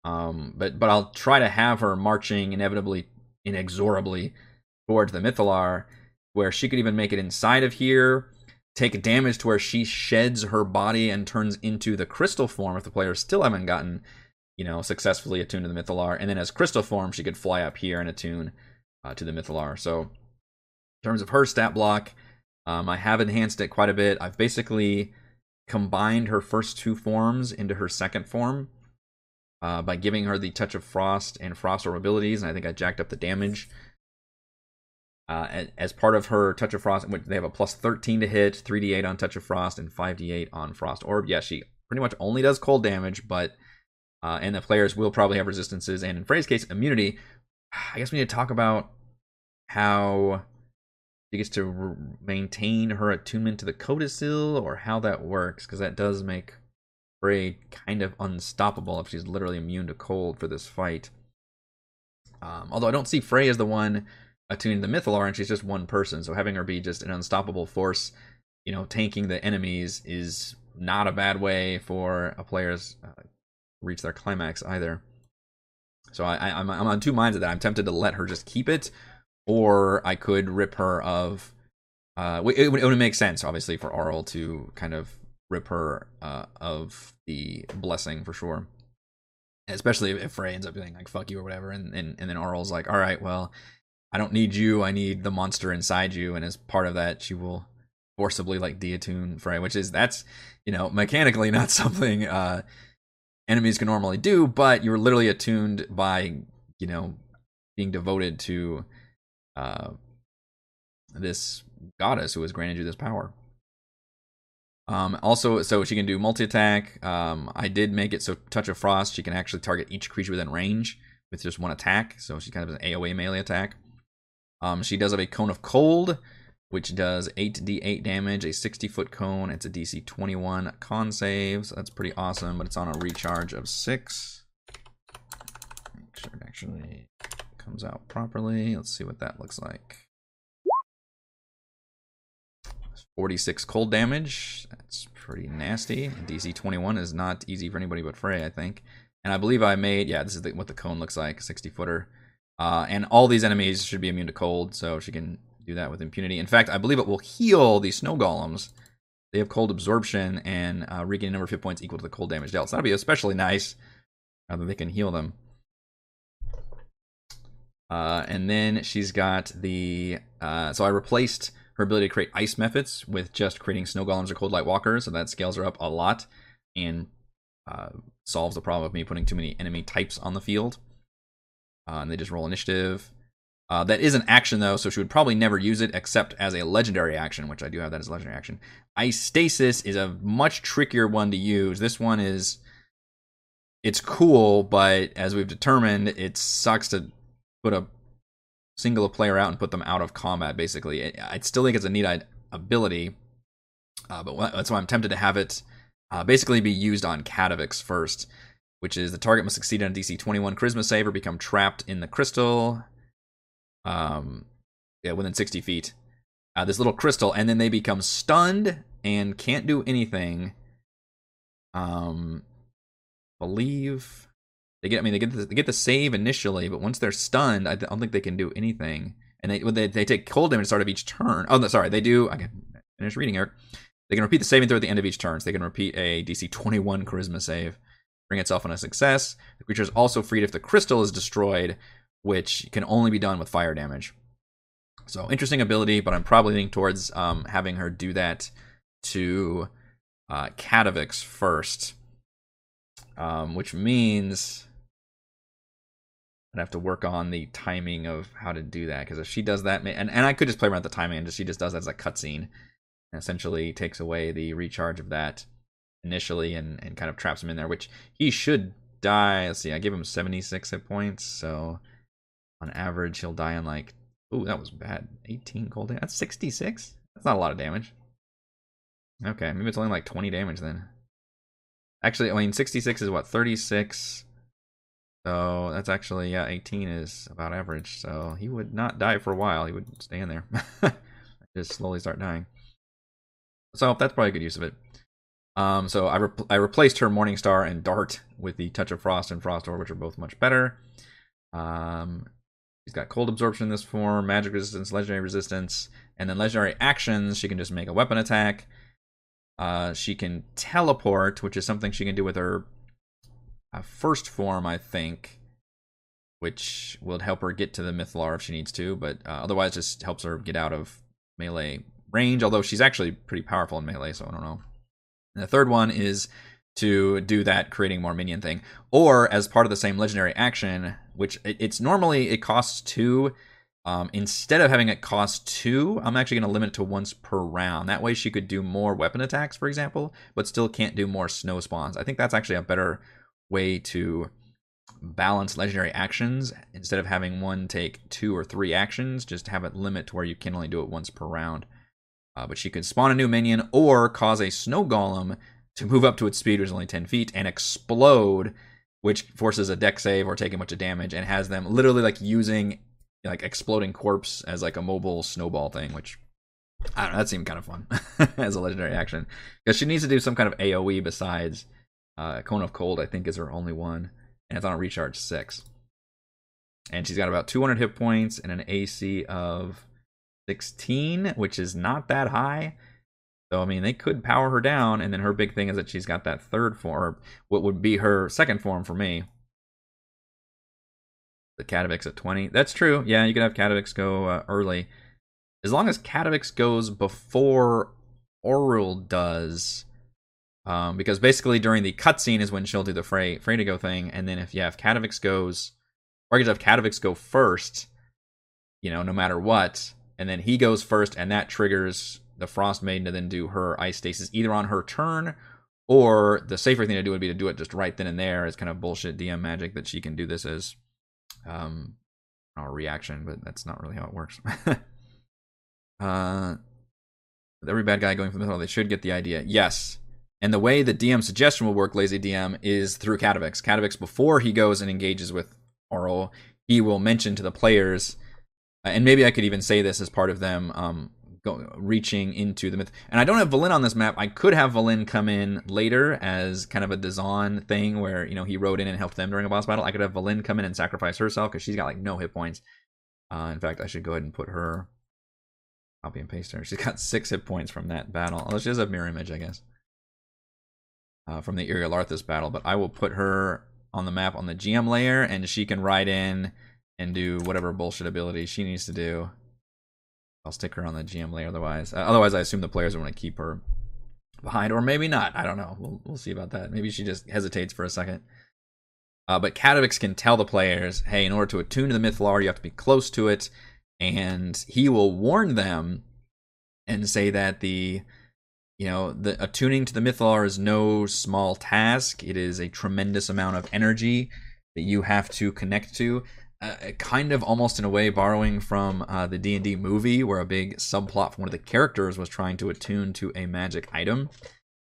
Um, but but I'll try to have her marching inevitably, inexorably towards the Mythallar, where she could even make it inside of here, take damage to where she sheds her body and turns into the crystal form if the players still haven't gotten, you know, successfully attuned to the Mythallar. And then as crystal form, she could fly up here and attune uh, to the Mythallar. So in terms of her stat block, um, I have enhanced it quite a bit. I've basically combined her first two forms into her second form uh, by giving her the Touch of Frost and Frost Orb abilities, and I think I jacked up the damage. Uh, as part of her Touch of Frost, they have a plus 13 to hit, 3d8 on Touch of Frost, and 5d8 on Frost Orb. Yeah, she pretty much only does cold damage, but uh, and the players will probably have resistances and in Frey's case immunity. [sighs] I guess we need to talk about how she gets to maintain her attunement to the codicil or how that works because that does make Frey kind of unstoppable if she's literally immune to cold for this fight. Um, although I don't see Frey as the one attuned to the Mythallar, and she's just one person, so having her be just an unstoppable force, you know, tanking the enemies is not a bad way for a player's uh, reach their climax either. So I, I'm on two minds of that. I'm tempted to let her just keep it, or I could rip her of. Uh, it, would, it would make sense, obviously, for Auril to kind of rip her uh, of the blessing for sure. Especially if Frey ends up being like "fuck you" or whatever, and and, and then Auril's like, "All right, well, I don't need you. I need the monster inside you. And as part of that, she will forcibly like deattune Frey, which is that's you know mechanically [laughs] not something uh, enemies can normally do, but you're literally attuned by you know being devoted to uh, this goddess who has granted you this power. Um, also, so she can do multi attack. Um, I did make it so Touch of Frost, she can actually target each creature within range with just one attack. So she kind of has an AoE melee attack. Um, she does have a Cone of Cold, which does 8d8 damage, a 60 foot cone. It's a DC 21 con save, so that's pretty awesome, but it's on a recharge of 6. Make sure it actually comes out properly. Let's see what that looks like. 46 cold damage. That's pretty nasty. DC 21 is not easy for anybody but Frey, I think. And I believe I made, yeah, this is the, what the cone looks like, 60 footer. Uh, and all these enemies should be immune to cold, so she can do that with impunity. In fact, I believe it will heal these snow golems. They have cold absorption and uh, regain number of hit points equal to the cold damage dealt. So that'll be especially nice uh, that they can heal them. Uh, and then she's got the. Uh, so I replaced her ability to create ice mephits with just creating snow golems or coldlight walkers, so that scales her up a lot and uh, solves the problem of me putting too many enemy types on the field. Uh, and they just roll initiative. Uh, that is an action though, so she would probably never use it except as a legendary action, which I do have that as a legendary action. Ice Stasis is a much trickier one to use. This one is it's cool, but as we've determined, it sucks to put a single player out and put them out of combat. Basically, I still think it's a neat ability, uh, but that's why I'm tempted to have it uh, basically be used on Catavix first, which is the target must succeed on a DC 21 Charisma save or become trapped in the crystal. Um, yeah, within 60 feet. Uh, this little crystal, and then they become stunned and can't do anything. Um, believe they get. I mean, they get the, they get the save initially, but once they're stunned, I don't think they can do anything. And they they, they take cold damage at the start of each turn. Oh, no, sorry, they do. I can finish reading here. They can repeat the saving throw at the end of each turn. So they can repeat a DC 21 Charisma save, bring itself on a success. The creature is also freed if the crystal is destroyed, which can only be done with fire damage. So interesting ability, but I'm probably leaning towards um, having her do that to uh, Catavix first, um, which means I'd have to work on the timing of how to do that because if she does that, and, and I could just play around the timing and just, she just does that as a cutscene, and essentially takes away the recharge of that initially and, and kind of traps him in there, which he should die. Let's see, I give him 76 hit points, so on average he'll die in like, oh, that was bad, 18 cold damage. That's 66. That's not a lot of damage. Okay, maybe it's only like 20 damage then. Actually, I mean, 66 is what, 36 so that's actually, yeah, 18 is about average. So he would not die for a while. He would stay in there. [laughs] Just slowly start dying. So that's probably a good use of it. Um, so I, re- I replaced her Morningstar and Dart with the Touch of Frost and Frost Orb, which are both much better. Um, she's got Cold Absorption in this form, Magic Resistance, Legendary Resistance, and then Legendary Actions. She can just make a weapon attack. Uh, she can teleport, which is something she can do with her first form, I think, which will help her get to the Mythallar if she needs to, but uh, otherwise just helps her get out of melee range, although she's actually pretty powerful in melee, so I don't know. And the third one is to do that creating more minion thing, or as part of the same legendary action, which it's normally it costs two. Um, instead of having it cost two, I'm actually going to limit it to once per round. That way, she could do more weapon attacks, for example, but still can't do more snow spawns. I think that's actually a better way to balance legendary actions instead of having one take two or three actions just have it limit to where you can only do it once per round. Uh, but she could spawn a new minion or cause a snow golem to move up to its speed which is only 10 feet and explode which forces a deck save or taking a bunch of damage and has them literally like using like exploding corpse as like a mobile snowball thing which I don't know that seemed kind of fun [laughs] as a legendary action. Because she needs to do some kind of AoE besides uh, Cone of Cold, I think, is her only one, and it's on a recharge six. And she's got about 200 hit points and an AC of 16, which is not that high. So I mean, they could power her down, and then her big thing is that she's got that third form, what would be her second form for me. the Catavix at 20. That's true. Yeah, you could have Catavix go uh, early. As long as Catavix goes before Auril does, um, because basically during the cutscene is when she'll do the Frey Freydigo thing, and then if yeah, if Catavix goes, or I could have Catavix go first, you know, no matter what, and then he goes first, and that triggers the Frost Maiden to then do her ice stasis either on her turn or the safer thing to do would be to do it just right then and there as kind of bullshit DM magic that she can do this as um a reaction, but that's not really how it works. [laughs] uh every bad guy going for the middle, they should get the idea. Yes. And the way the DM suggestion will work, lazy DM, is through Catavix. Catavix, before he goes and engages with Auril, he will mention to the players, and maybe I could even say this as part of them um, go, reaching into the myth. And I don't have Vellynne on this map. I could have Vellynne come in later as kind of a Dazan thing where, you know, he rode in and helped them during a boss battle. I could have Vellynne come in and sacrifice herself because she's got like no hit points. Uh, in fact, I should go ahead and put her, copy and paste her. She's got [laughs] six hit points from that battle. Although she has a mirror image, I guess, uh, from the Iriolarthas battle. But I will put her on the map on the GM layer and she can ride in and do whatever bullshit ability she needs to do. I'll stick her on the GM layer otherwise. Uh, otherwise, I assume the players want to keep her behind, or maybe not. I don't know. We'll we'll see about that. Maybe she just hesitates for a second. Uh, but Catavix can tell the players, hey, in order to attune to the Mythallar, you have to be close to it, and he will warn them and say that the you know the attuning to the Mythallar is no small task. It is a tremendous amount of energy that you have to connect to uh, kind of almost in a way borrowing from uh, the D&D movie where a big subplot from one of the characters was trying to attune to a magic item,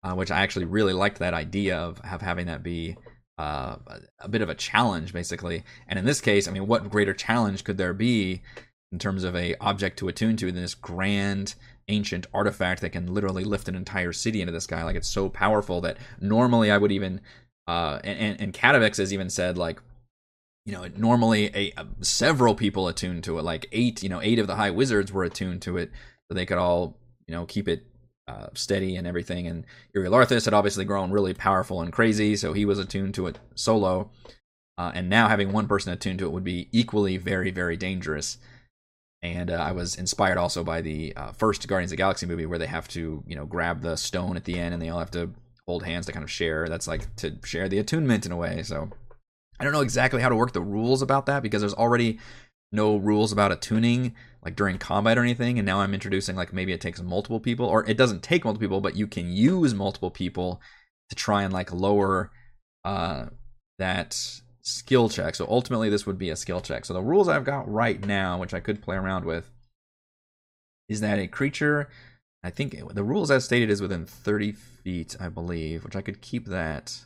uh, which I actually really liked that idea of, of having that be uh, a bit of a challenge basically. And in this case, I mean, what greater challenge could there be in terms of a object to attune to than this grand ancient artifact that can literally lift an entire city into the sky? Like it's so powerful that normally I would even uh, and, and, Catavix has even said like you know, normally a, a, several people attuned to it, like eight, you know, eight of the high wizards were attuned to it, so they could all, you know, keep it uh, steady and everything. And Iriolarthas had obviously grown really powerful and crazy, so he was attuned to it solo. Uh, and now having one person attuned to it would be equally very, very dangerous. And uh, I was inspired also by the uh, first Guardians of the Galaxy movie where they have to, you know, grab the stone at the end and they all have to hold hands to kind of share. That's like to share the attunement in a way. So I don't know exactly how to work the rules about that because there's already no rules about attuning like during combat or anything and now i'm introducing like maybe it takes multiple people or it doesn't take multiple people but you can use multiple people to try and like lower uh that skill check so ultimately this would be a skill check so the rules i've got right now which i could play around with is that a creature i think the rules as stated is within 30 feet i believe which i could keep that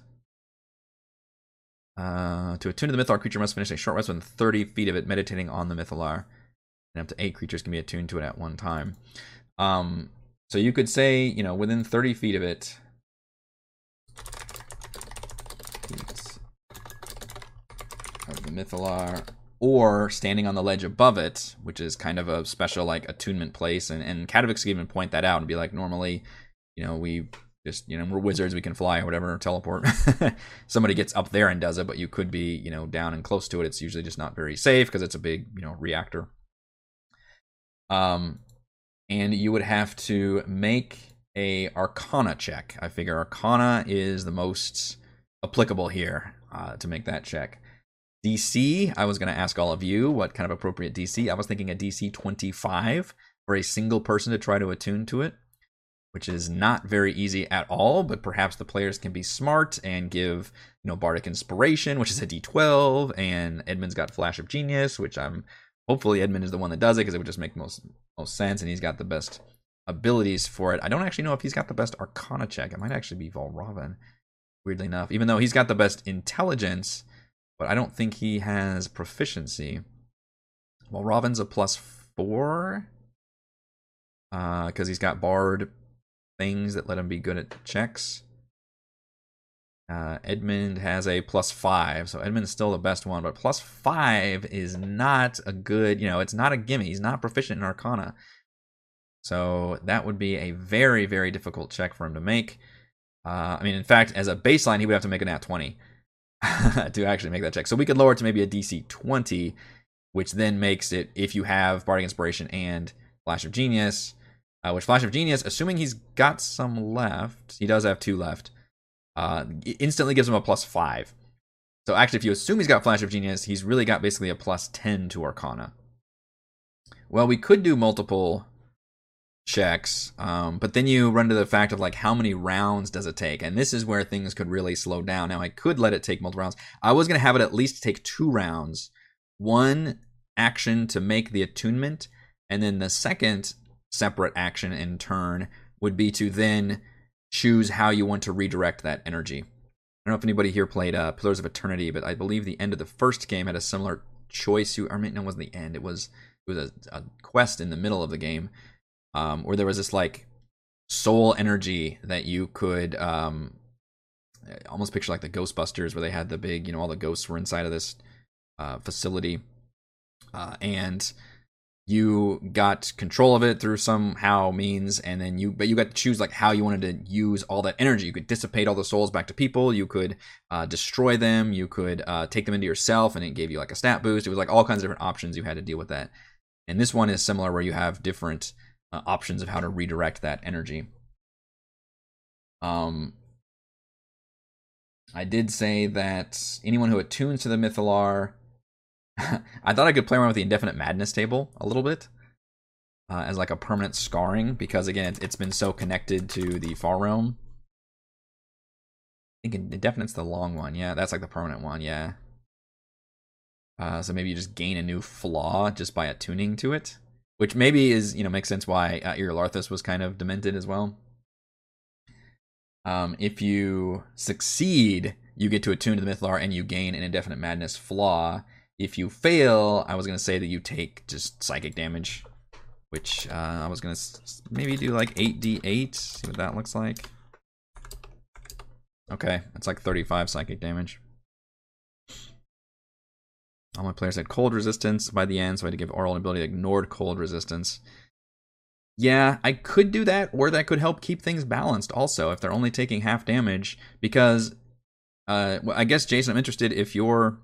uh, to attune to the Mythallar, creature must finish a short rest within 30 feet of it, meditating on the Mythallar. And up to eight creatures can be attuned to it at one time. Um, so you could say, you know, within 30 feet of it. Of the Mythallar, or standing on the ledge above it, which is kind of a special like attunement place. And and Catavix can even point that out and be like, normally, you know, we just you know we're wizards we can fly or whatever or teleport. [laughs] Somebody gets up there and does it but you could be you know down and close to it. It's usually just not very safe because it's a big you know reactor. Um and you would have to make a arcana check. I figure arcana is the most applicable here uh, to make that check dc i was going to ask all of you what kind of appropriate dc i was thinking a dc 25 for a single person to try to attune to it which is not very easy at all, but perhaps the players can be smart and give, you know, Bardic Inspiration, which is a D12, and Edmund's got Flash of Genius, which I'm hopefully Edmund is the one that does it because it would just make most most sense, and he's got the best abilities for it. I don't actually know if he's got the best Arcana check. It might actually be Valravn, weirdly enough, even though he's got the best intelligence, but I don't think he has proficiency. Well, Robin's a plus four because uh, he's got bard things that let him be good at checks. Uh, Edmund has a plus five, so Edmund's still the best one, but plus five is not a good, you know, it's not a gimme. He's not proficient in Arcana. So that would be a very, very difficult check for him to make. Uh, I mean, in fact, as a baseline, he would have to make a at 20. [laughs] to actually make that check. So we could lower it to maybe a DC 20, which then makes it if you have Bardic Inspiration and Flash of Genius, uh, which Flash of Genius, assuming he's got some left, he does have two left, uh, instantly gives him a plus five. So actually, if you assume he's got Flash of Genius, he's really got basically a plus 10 to Arcana. Well, we could do multiple checks, um, but then you run to the fact of like how many rounds does it take, and this is where things could really slow down. Now, I could let it take multiple rounds. I was to have it at least take two rounds, one action to make the attunement, and then the second separate action in turn would be to then choose how you want to redirect that energy. I don't know if anybody here played uh, Pillars of Eternity, but I believe the end of the first game had a similar choice. You, mean, no, it wasn't the end. It was it was a, a quest in the middle of the game um, where there was this like soul energy that you could um, almost picture like the Ghostbusters, where they had the big, you know, all the ghosts were inside of this uh, facility, uh, and you got control of it through somehow means and then you but you got to choose like how you wanted to use all that energy. You could dissipate all the souls back to people. You could uh, destroy them. You could uh, take them into yourself and it gave you like a stat boost. It was like all kinds of different options you had to deal with that. And this one is similar where you have different uh, options of how to redirect that energy um i did say that anyone who attunes to the mythallar [laughs] I thought I could play around with the indefinite madness table a little bit uh, as like a permanent scarring because again, it's been so connected to the far realm. I think indefinite's the long one. Yeah, that's like the permanent one. Yeah. Uh, so maybe you just gain a new flaw just by attuning to it, which maybe is you know makes sense why uh, was kind of demented as well. Um, if you succeed, you get to attune to the Mythallar and you gain an indefinite madness flaw if you fail, I was going to say that you take just psychic damage, which uh, I was going to maybe do like 8d8, see what that looks like. Okay, it's like 35 psychic damage. All my players had cold resistance by the end, so I had to give Auril an ability that ignored cold resistance. Yeah, I could do that, or that could help keep things balanced also if they're only taking half damage. Because, uh, I guess, Jason, I'm interested if you're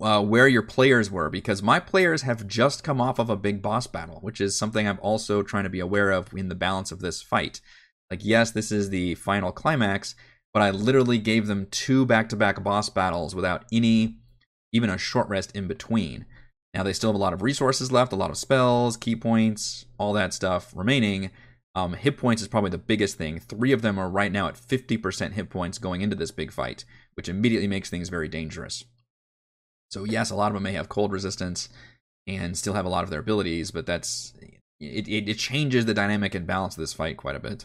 uh, where your players were because my players have just come off of a big boss battle, which is something I'm also trying to be aware of in the balance of this fight. Like, yes, this is the final climax, but I literally gave them two back to back boss battles without any, even a short rest in between. Now, they still have a lot of resources left, a lot of spells, ki points, all that stuff remaining. Um, hit points is probably the biggest thing. Three of them are right now at 50% hit points going into this big fight, which immediately makes things very dangerous. So yes, a lot of them may have cold resistance and still have a lot of their abilities, but that's it, it, it changes the dynamic and balance of this fight quite a bit.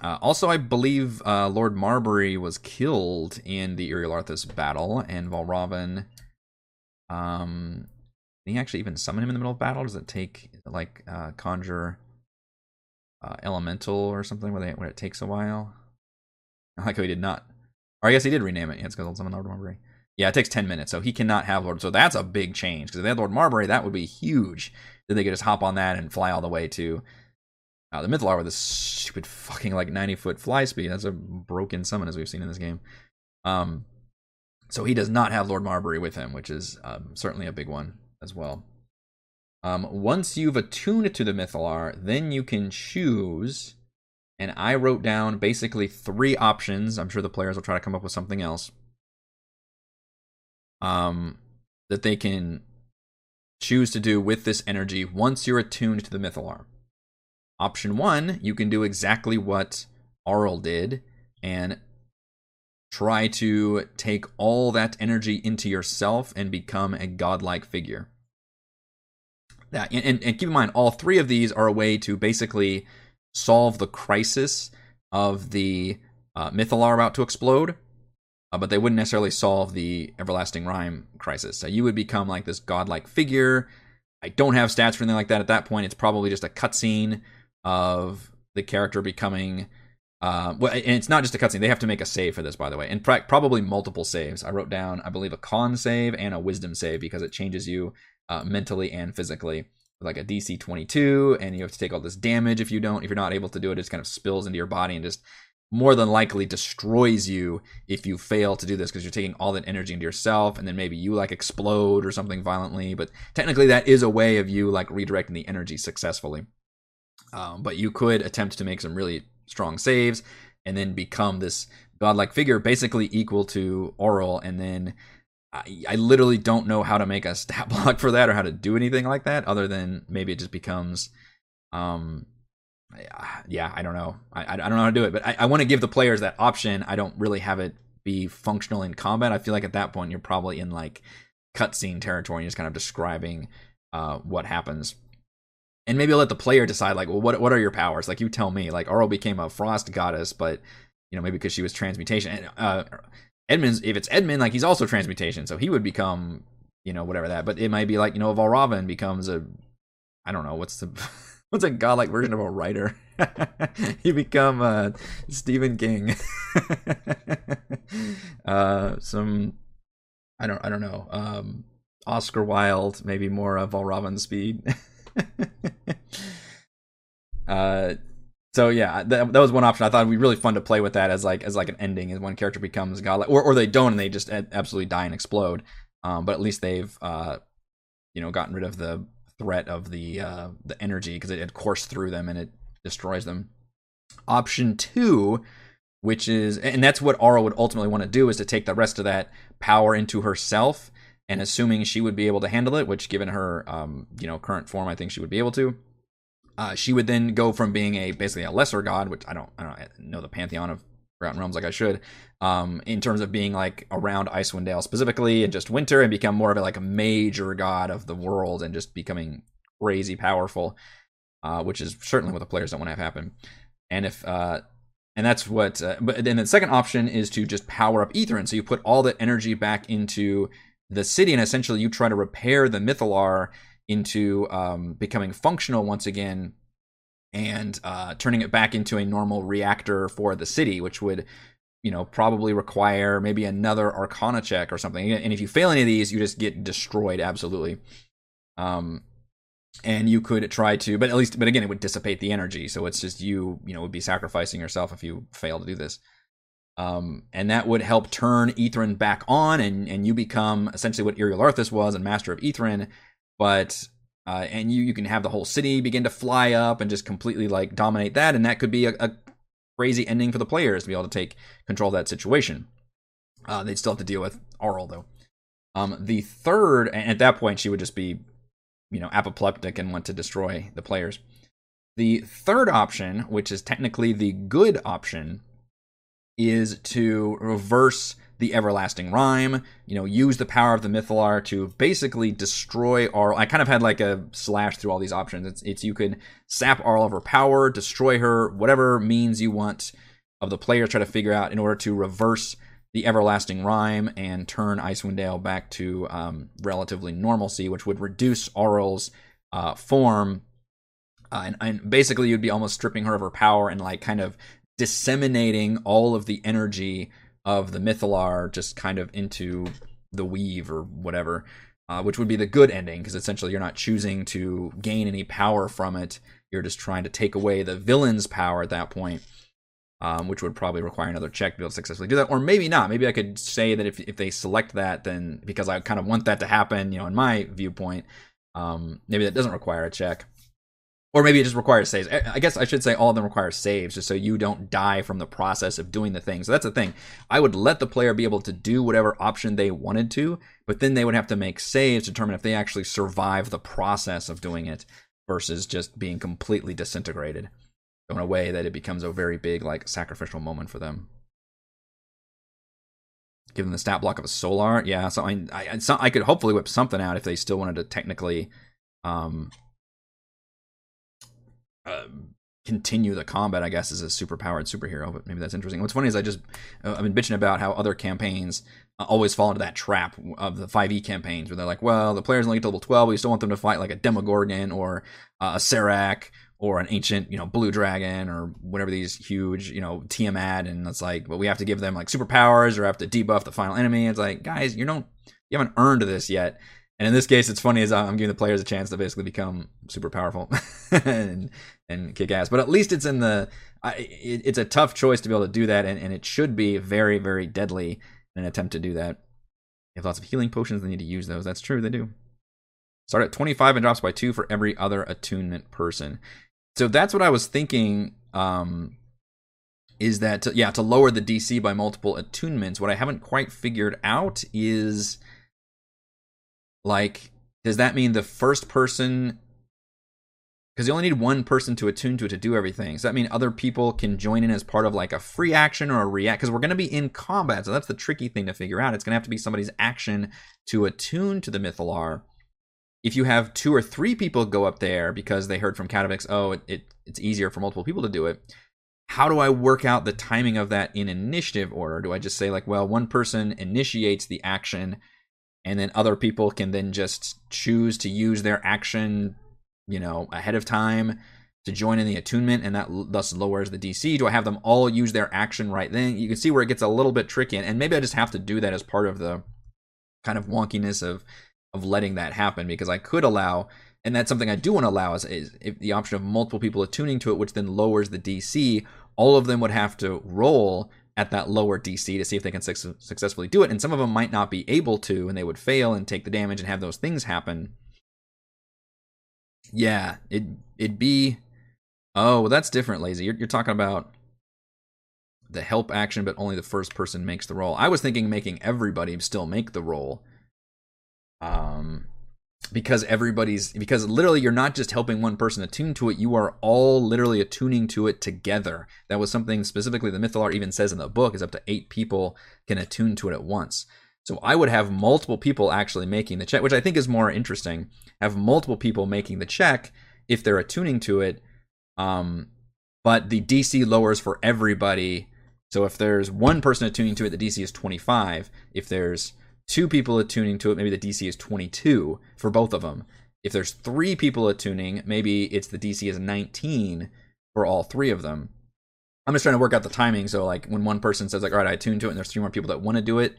Uh, also, I believe uh, Lord Marbury was killed in the Iriolarthas battle, and Valravn. Um, he actually even summon him in the middle of battle? Does it take like uh, conjure uh, elemental or something where they where it takes a while? I [laughs] like how he did not, or I guess he did rename it. Yeah, it's because I'll summon Lord Marbury. Yeah, it takes 10 minutes, so he cannot have Lord. So that's a big change because if they had Lord Marbury, that would be huge. Then they could just hop on that and fly all the way to the Mythallar with this stupid fucking like 90 foot fly speed. That's a broken summon as we've seen in this game. Um, so he does not have Lord Marbury with him, which is um, certainly a big one as well. Um, once you've attuned to the Mythallar, then you can choose. And I wrote down basically three options. I'm sure the players will try to come up with something else um, that they can choose to do with this energy once you're attuned to the Mythallar. Option one, you can do exactly what Auril did and try to take all that energy into yourself and become a godlike figure. That and, and keep in mind, all three of these are a way to basically solve the crisis of the uh, Mythallar about to explode uh, but they wouldn't necessarily solve the everlasting rime crisis. So you would become like this godlike figure. I don't have stats for anything like that at that point. It's probably just a cutscene of the character becoming. Uh, well, and it's not just a cutscene. They have to make a save for this, by the way, and probably multiple saves. I wrote down, I believe, a con save and a wisdom save because it changes you uh, mentally and physically. Like a DC 22, and you have to take all this damage if you don't. If you're not able to do it, it just kind of spills into your body and just more than likely destroys you if you fail to do this because you're taking all that energy into yourself and then maybe you like explode or something violently but technically that is a way of you like redirecting the energy successfully um, but you could attempt to make some really strong saves and then become this godlike figure basically equal to Auril and then I, I literally don't know how to make a stat [laughs] block for that or how to do anything like that other than maybe it just becomes um yeah, I don't know. I, I don't know how to do it, but I, I want to give the players that option. I don't really have it be functional in combat. I feel like at that point you're probably in like cutscene territory and just kind of describing uh, what happens. And maybe let the player decide, like, well, what what are your powers? Like, you tell me. Like, Auril became a frost goddess, but you know, maybe because she was transmutation. And uh, Edmund's, if it's Edmund, like he's also transmutation, so he would become, you know, whatever that. But it might be like, you know, Valravn becomes a, I don't know, what's the [laughs] what's a godlike version of a writer? [laughs] you become uh, Stephen King. [laughs] uh, some, I don't, I don't know. Um, Oscar Wilde, maybe more of Valravn speed. [laughs] uh, so yeah, that, that was one option. I thought it'd be really fun to play with that as like as like an ending, as one character becomes godlike, or or they don't and they just absolutely die and explode. Um, but at least they've uh, you know, gotten rid of the threat of the uh, the energy because it had coursed through them and it destroys them. Option two, which is and that's what Auril would ultimately want to do is to take the rest of that power into herself. And assuming she would be able to handle it, which given her um, you know current form, I think she would be able to. Uh, she would then go from being a basically a lesser god, which I don't I don't know the pantheon of Forgotten Realms like I should, um, in terms of being like around Icewind Dale specifically and just winter and become more of a like a major god of the world and just becoming crazy powerful, uh, which is certainly what the players don't want to have happen. And if uh, and that's what. Uh, but then the second option is to just power up Ythryn. So you put all the energy back into the city, and essentially you try to repair the Mythallar into um, becoming functional once again and uh, turning it back into a normal reactor for the city, which would, you know, probably require maybe another Arcana check or something. And if you fail any of these, you just get destroyed absolutely. Um, and you could try to, but at least, but again, it would dissipate the energy. So it's just you, you know, would be sacrificing yourself if you fail to do this. Um, and that would help turn Ythryn back on, and and you become essentially what Iriolarthas was and Master of Ythryn, but uh, and you you can have the whole city begin to fly up and just completely like dominate that, and that could be a, a crazy ending for the players to be able to take control of that situation. Uh, they'd still have to deal with Auril though. Um, the third, and at that point, she would just be, you know, apoplectic and want to destroy the players. The third option, which is technically the good option, is to reverse the everlasting rime you know use the power of the mythallar to basically destroy Auril. i kind of had like a slash through all these options it's, it's you could sap Auril of her power destroy her whatever means you want of the player try to figure out in order to reverse the everlasting rime and turn icewind dale back to um, relatively normalcy which would reduce Auril's uh, form uh, and, and basically you'd be almost stripping her of her power and like kind of disseminating all of the energy of the Mythallar just kind of into the weave or whatever, uh, which would be the good ending because essentially you're not choosing to gain any power from it. You're just trying to take away the villain's power at that point, um, which would probably require another check to be able to successfully do that, or maybe not. Maybe I could say that if if they select that, then because I kind of want that to happen, you know, in my viewpoint, um, maybe that doesn't require a check or maybe it just requires saves. I guess I should say all of them require saves, just so you don't die from the process of doing the thing. So that's the thing. I would let the player be able to do whatever option they wanted to, but then they would have to make saves to determine if they actually survive the process of doing it versus just being completely disintegrated in a way that it becomes a very big like sacrificial moment for them. Give them the stat block of a solar, yeah. So I, I, I could hopefully whip something out if they still wanted to technically um, um, continue the combat, I guess, as a super powered superhero. But maybe that's interesting. What's funny is I just uh, I've been bitching about how other campaigns uh, always fall into that trap of the 5e campaigns where they're like, well, the players only get to level 12, but you still want them to fight like a Demogorgon or uh, a Serac or an ancient, you know, blue dragon or whatever these huge, you know, Tiamat, and it's like, but we have to give them like superpowers or have to debuff the final enemy. It's like, guys, you don't, you haven't earned this yet. And in this case, it's funny as I'm giving the players a chance to basically become super powerful [laughs] and and kick ass. But at least it's in the. I, it, it's a tough choice to be able to do that, and, and it should be very very deadly in an attempt to do that. They have lots of healing potions. They need to use those. That's true. They do. Start at 25 and drops by two for every other attunement person. So that's what I was thinking. Um, is that to, yeah to lower the DC by multiple attunements? What I haven't quite figured out is like does that mean the first person because you only need one person to attune to it to do everything. Does that mean other people can join in as part of like a free action or a react? Because we're going to be in combat, so that's the tricky thing to figure out. It's going to have to be somebody's action to attune to the Mythallar. If you have two or three people go up there because they heard from Catavix, oh, it, it, it's easier for multiple people to do it. How do I work out the timing of that in initiative order? Do I just say like, well, one person initiates the action, and then other people can then just choose to use their action you know, ahead of time to join in the attunement, and that thus lowers the DC? Do I have them all use their action right then? You can see where it gets a little bit tricky, and maybe I just have to do that as part of the kind of wonkiness of of letting that happen because I could allow, and that's something I do want to allow is, is if the option of multiple people attuning to it, which then lowers the DC. All of them would have to roll at that lower DC to see if they can su- successfully do it, and some of them might not be able to, and they would fail and take the damage and have those things happen yeah, it it'd be. Oh, well, that's different, lazy. You're, you're talking about the help action, but only the first person makes the roll. I was thinking making everybody still make the roll. Um, because everybody's because literally you're not just helping one person attune to it you are all literally attuning to it together that was something specifically the mythallar even says in the book is up to eight people can attune to it at once so I would have multiple people actually making the check, which I think is more interesting. Have multiple people making the check if they're attuning to it. Um, but the DC lowers for everybody. So if there's one person attuning to it, the DC is 25. If there's two people attuning to it, maybe the DC is 22 for both of them. If there's three people attuning, maybe it's the DC is 19 for all three of them. I'm just trying to work out the timing. So like when one person says like, all right, I attune to it, and there's three more people that want to do it,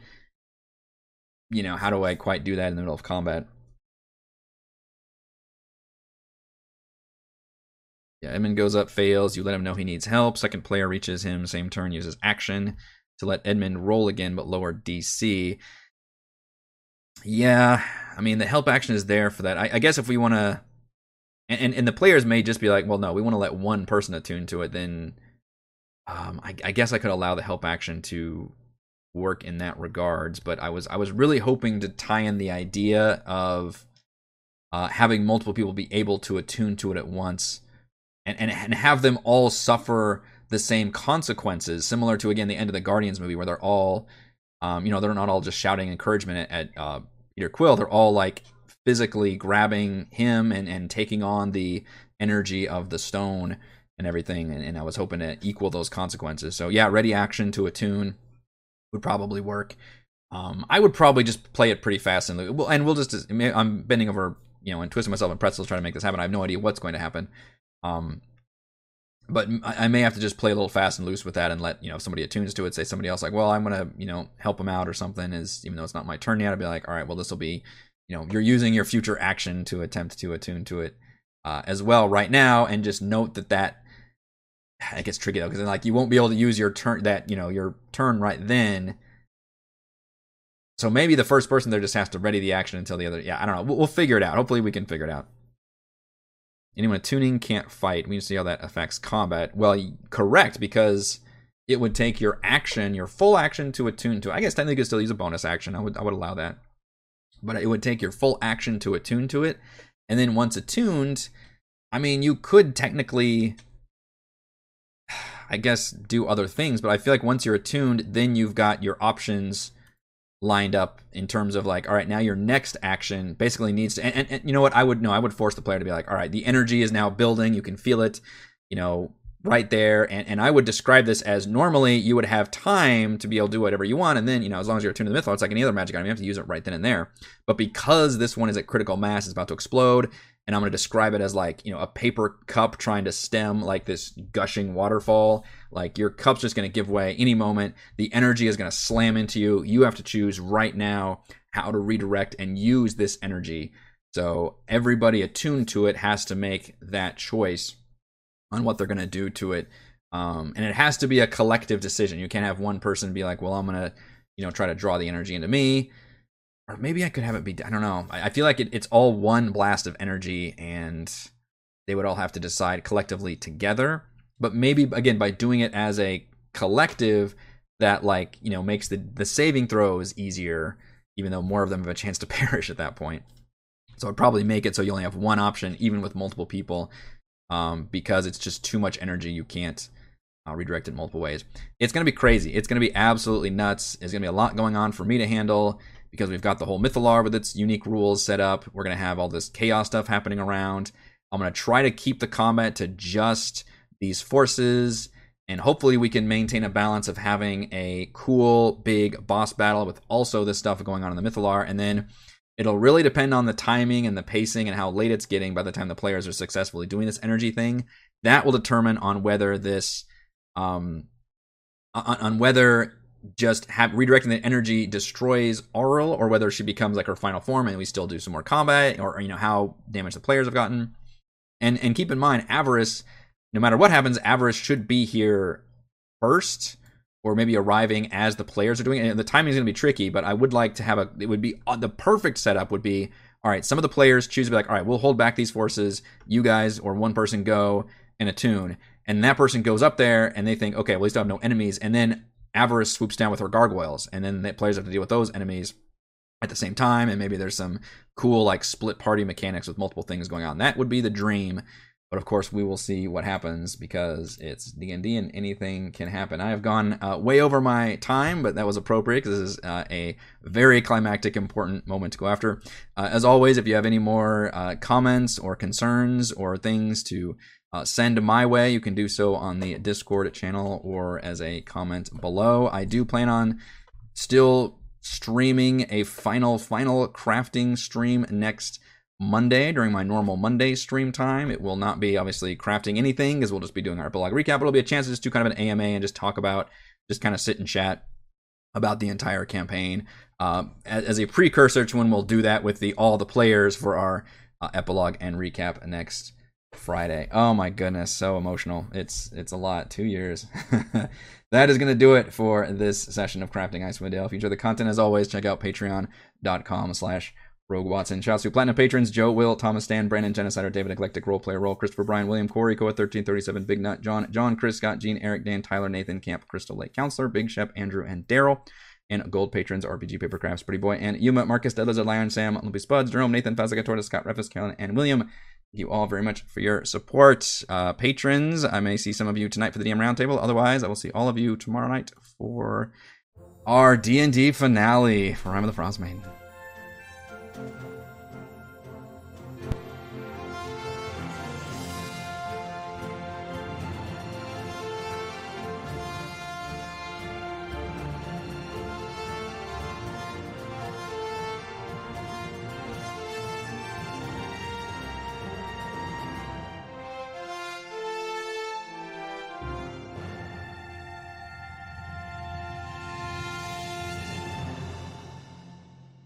you know, how do I quite do that in the middle of combat? Yeah, Edmund goes up, fails. You let him know he needs help. Second player reaches him, same turn, uses action to let Edmund roll again, but lower DC. Yeah, I mean, the help action is there for that. I, I guess if we want to. And, and the players may just be like, well, no, we want to let one person attune to it. Then um, I, I guess I could allow the help action to work in that regards. But I was I was really hoping to tie in the idea of uh, having multiple people be able to attune to it at once, and, and and have them all suffer the same consequences, similar to again the end of the Guardians movie, where they're all, um, you know, they're not all just shouting encouragement at, at uh, Peter Quill. They're all like physically grabbing him and and taking on the energy of the stone and everything. And, and I was hoping to equal those consequences. So yeah, ready action to attune would probably work. Um, I would probably just play it pretty fast and and we'll just I'm bending over you know and twisting myself in pretzels trying to make this happen. I have no idea what's going to happen. Um, but I may have to just play a little fast and loose with that and let you know if somebody attunes to it. Say somebody else like, well, I'm gonna you know help them out or something. Is even though it's not my turn yet, I'd be like, all right, well this will be you know you're using your future action to attempt to attune to it uh, as well right now, and just note that that it gets tricky though because then like you won't be able to use your turn that you know your turn right then. So maybe the first person there just has to ready the action until the other. Yeah, I don't know. We'll, we'll figure it out. Hopefully, we can figure it out. Anyone tuning can't fight. We need to see how that affects combat. Well, correct because it would take your action, your full action, to attune to. I guess technically you could still use a bonus action. I would I would allow that, but it would take your full action to attune to it, and then once attuned, I mean, you could technically [sighs] I guess do other things, but I feel like once you're attuned, then you've got your options lined up in terms of like, all right, now your next action basically needs to, and, and, and, you know what? I would know, I would force the player to be like, all right, the energy is now building. You can feel it, you know, right there. And, and I would describe this as normally you would have time to be able to do whatever you want. And then, you know, as long as you're attuned to the Mythallar, it's like any other magic item. You have to use it right then and there. But because this one is at critical mass, it's about to explode. And I'm going to describe it as like, you know, a paper cup trying to stem like this gushing waterfall. Like your cup's just going to give way any moment. The energy is going to slam into you. You have to choose right now how to redirect and use this energy. So everybody attuned to it has to make that choice on what they're going to do to it. Um, and it has to be a collective decision. You can't have one person be like, well, I'm going to, you know, try to draw the energy into me or maybe I could have it be. I don't know. I, I feel like it, it's all one blast of energy, and they would all have to decide collectively together. But maybe again by doing it as a collective, that like you know makes the the saving throws easier, even though more of them have a chance to [laughs] perish at that point. So it'd probably make it so you only have one option, even with multiple people, um, because it's just too much energy. You can't uh, redirect it multiple ways. It's going to be crazy. It's going to be absolutely nuts. There's going to be a lot going on for me to handle because we've got the whole Mythallar with its unique rules set up. We're going to have all this chaos stuff happening around. I'm going to try to keep the combat to just these forces, and hopefully we can maintain a balance of having a cool, big boss battle with also this stuff going on in the Mythallar. And then it'll really depend on the timing and the pacing and how late it's getting by the time the players are successfully doing this energy thing. That will determine on whether this, um, on, on whether just have redirecting the energy destroys Auril, or whether she becomes like her final form and we still do some more combat, or you know how damaged the players have gotten. And and keep in mind, Avarice, no matter what happens, Avarice should be here first, or maybe arriving as the players are doing it. And the timing is going to be tricky, but I would like to have a. It would be uh, the perfect setup would be all right. Some of the players choose to be like, all right, we'll hold back these forces. You guys or one person go and attune, and that person goes up there and they think, okay, well, least I have no enemies, and then Avarice swoops down with her gargoyles, and then the players have to deal with those enemies at the same time. And maybe there's some cool like split party mechanics with multiple things going on. That would be the dream. But of course, we will see what happens because it's D and D, and anything can happen. I have gone uh, way over my time, but that was appropriate because this is uh, a very climactic, important moment to go after. Uh, as always, if you have any more uh, comments or concerns or things to uh, send my way, you can do so on the Discord channel or as a comment below. I do plan on still streaming a final, final crafting stream next Monday during my normal Monday stream time. It will not be obviously crafting anything because we'll just be doing our blog recap. It'll be a chance to just do kind of an AMA and just talk about, just kind of sit and chat about the entire campaign uh, as, a precursor to when we'll do that with the all the players for our uh, epilogue and recap next Friday. Oh my goodness, so emotional. It's it's a lot. Two years. [laughs] that is to do it for this session of Crafting Icewind Dale. If you enjoy the content, as always, check out patreon.com slash Rogue Watson. Shouts to Platinum patrons Joe, Will, Thomas Stan, Brandon, Genocider, David, Eclectic Roleplayer Role, Christopher, Brian, William, Corey, Koa, 1337, Big Nut, John, John, Chris, Scott, Gene, Eric, Dan, Tyler, Nathan, Camp, Crystal Lake Counselor, Big Shep, Andrew, and Daryl. And gold patrons RPG Paper Crafts, Pretty Boy, and Yuma, Marcus, Deadlizard, Lion, Sam, Lumpy Spuds, Jerome, Nathan, Fazaga, Scott, Refus, Kellen, and William you all very much for your support. Uh, patrons, I may see some of you tonight for the DM Roundtable. Otherwise, I will see all of you tomorrow night for our D&D finale for Rime of the Frost Maiden.